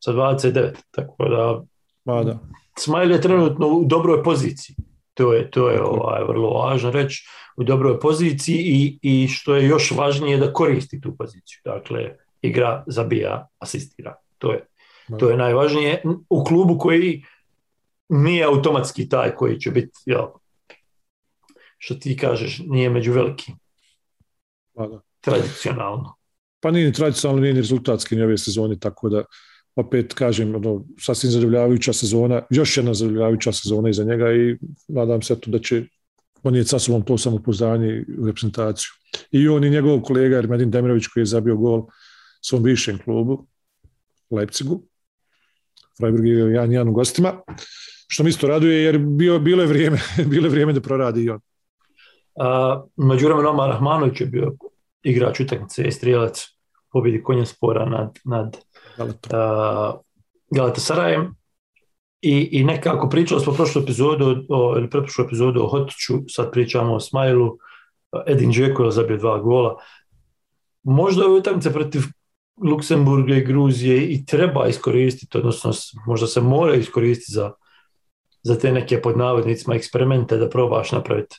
sa 29. Tako da, Ma da. Smajl je trenutno u dobroj poziciji. To je, to je ovaj, vrlo važno reći. U dobroj poziciji i, i što je još važnije da koristi tu poziciju. Dakle, igra, zabija, asistira. To je, to je najvažnije u klubu koji nije automatski taj koji će biti, jel, što ti kažeš, nije među velikim, Ma da. tradicionalno. Pa nije ni tradicionalno, nije ni rezultatski ni ove sezone, tako da opet kažem, ono, sasvim zadovoljavajuća sezona, još jedna zadovoljavajuća sezona iza njega i nadam se eto da će ponijeti sa sobom to samopouzdanje u reprezentaciju. I on i njegov kolega Ermedin Demirović koji je zabio gol svom bivšem klubu Leipzigu. Freiburg je 1-1 u gostima, što mi isto raduje jer bio, bilo, je vrijeme, bilo je vrijeme da proradi i on. Omar Rahmanović je bio igrač utakmice i strijelac pobjedi konja spora nad, nad Galatasarajem i, i nekako pričali smo prošlu epizodu o, ili pretprošlu epizodu o Hotiću, sad pričamo o Smajlu, Edin Džeko je zabio dva gola. Možda ove utakmice protiv Luksemburga i Gruzije i treba iskoristiti, odnosno možda se mora iskoristiti za, za te neke pod navodnicima eksperimente da probaš napraviti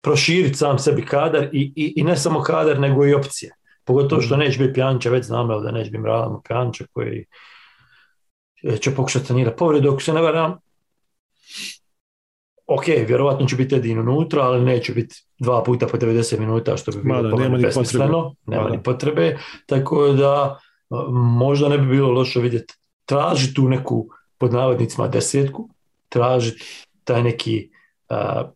proširiti sam sebi kadar i, i, i ne samo kadar nego i opcije. Pogotovo što neće biti Pjanića, već znamo jel, da neće biti Mralano Pjanića koji će pokušati sanirati povredu, ako se ne varam. Ok, vjerovatno će biti jedin unutra, ali neće biti dva puta po 90 minuta, što bi bilo Mada, nema ni besmisleno. Nema Mada. ni potrebe, tako da možda ne bi bilo loše vidjeti traži tu neku pod navodnicima desetku, traži taj neki a,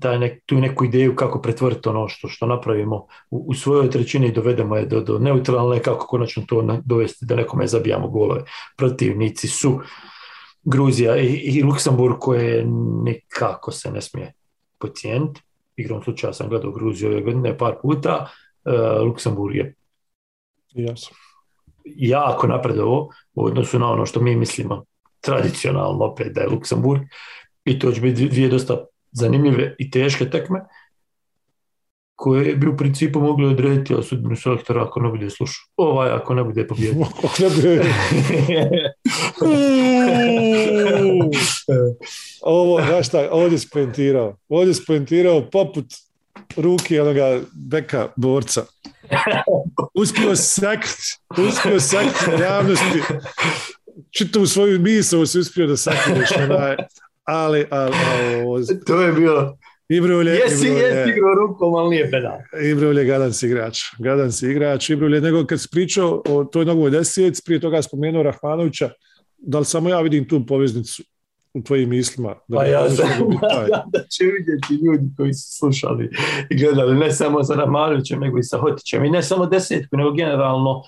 taj nek, tu neku ideju kako pretvoriti ono što, što napravimo u, u svojoj trećini i dovedemo je do, do neutralne, kako konačno to na, dovesti da nekome zabijamo golove. Protivnici su Gruzija i, i Luksemburg koje nikako se ne smije pocijeniti. Igrom slučaja sam gledao Gruziju ove godine par puta. Uh, Luksemburg je Jasno. jako napredovo u odnosu na ono što mi mislimo tradicionalno opet da je Luksemburg i to će biti dvije dosta zanimljive i teške tekme koje bi u principu mogli odrediti od sudbinu selektora ako ne bude slušao. Ovaj ako ne bude pobjedio. Ovo, znaš šta, ovdje si poentirao. Ovdje si poentirao poput ruke onoga beka borca. Uspio sakriti, uspio sakriti javnosti. Čitavu svoju misao si uspio da sakriješ. Ali, ali, ali, ovo- to je bilo Ibrulje, jesi, Ibrulje, jesi igrao rukom, ali nije pedal. Ibrulje gadan si igrač. Gadan si igrač. Ibrulje, nego kad si pričao o toj nogovoj desijec, prije toga spomenuo Rahmanovića, da li samo ja vidim tu poveznicu u tvojim mislima? Da Pa ja biti taj? nadam da će vidjeti ljudi koji su slušali i gledali ne samo sa Ramanovićem, nego i sa Hotićem. I ne samo desetku, nego generalno uh,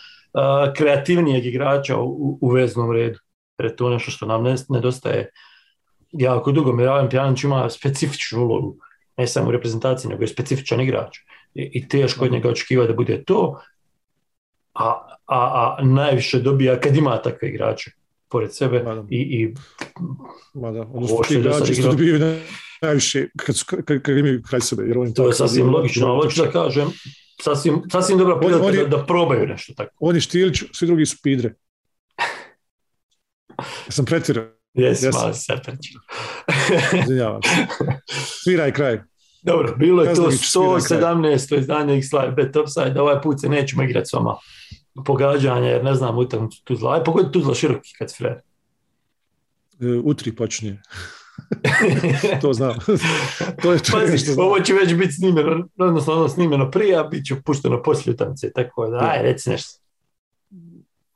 kreativnijeg igrača u, u veznom redu. Jer je to nešto što nam ne- nedostaje jako dugo. Miravan Pjanić ima specifičnu ulogu ne samo u reprezentaciji, nego je specifičan igrač. I, i teško od njega očekivati da bude to, a, a, a najviše dobija kad ima takve igrače pored sebe Ma da. i, i Ma da, Ovo odnosno ti igrači što dobiju na- najviše kad, kad, kad imaju kraj sebe. Jer oni to je sasvim logično, ali hoću da kažem, sasvim, sasvim dobra prilika oni- da, da probaju nešto tako. On je Štilić, svi drugi su pidre. Sam pretjerao, Jes, Jesam. mali se izvinjavam se. Sviraj kraj. Dobro, bilo je to Kaznović svira kraj. 117. izdanje X-Live Bet Offside, ovaj put se nećemo igrati s vama pogađanja, jer ne znam utakmicu Tuzla. Aj, pogodi Tuzla široki kad si frer. E, U tri počinje. to znam. to je to Pazi, što znam. ovo će već biti snimeno, odnosno ono snimeno prije, a bit će pušteno poslije utakmice, tako da, aj, reci nešto.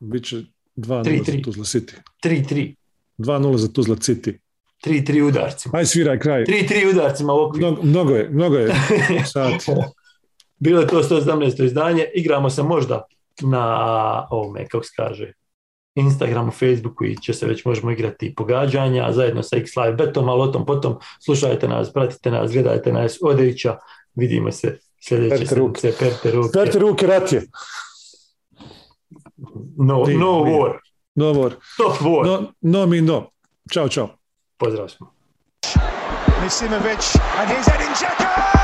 Biće 2-0 3-3. za Tuzla City. 3-3, 2-0 za Tuzla City. 3-3 udarcima. Aj sviraj kraj. 3-3 udarcima u okviru. Mnogo, mnogo je, mnogo je sati. Bilo je to 117. izdanje, igramo se možda na ovome, kako se kaže, Instagramu, Facebooku i će se već možemo igrati pogađanja zajedno sa X Live Betom, ali o tom potom slušajte nas, pratite nas, gledajte nas Odevića, vidimo se sljedeće Perte ruke. sedmice, perte ruke, Perte ruke, rat je. no, no war, No war. stop war, No, no mi no. Ćao, čao. pozdrav smo. Misimovic and Edin Dzeko!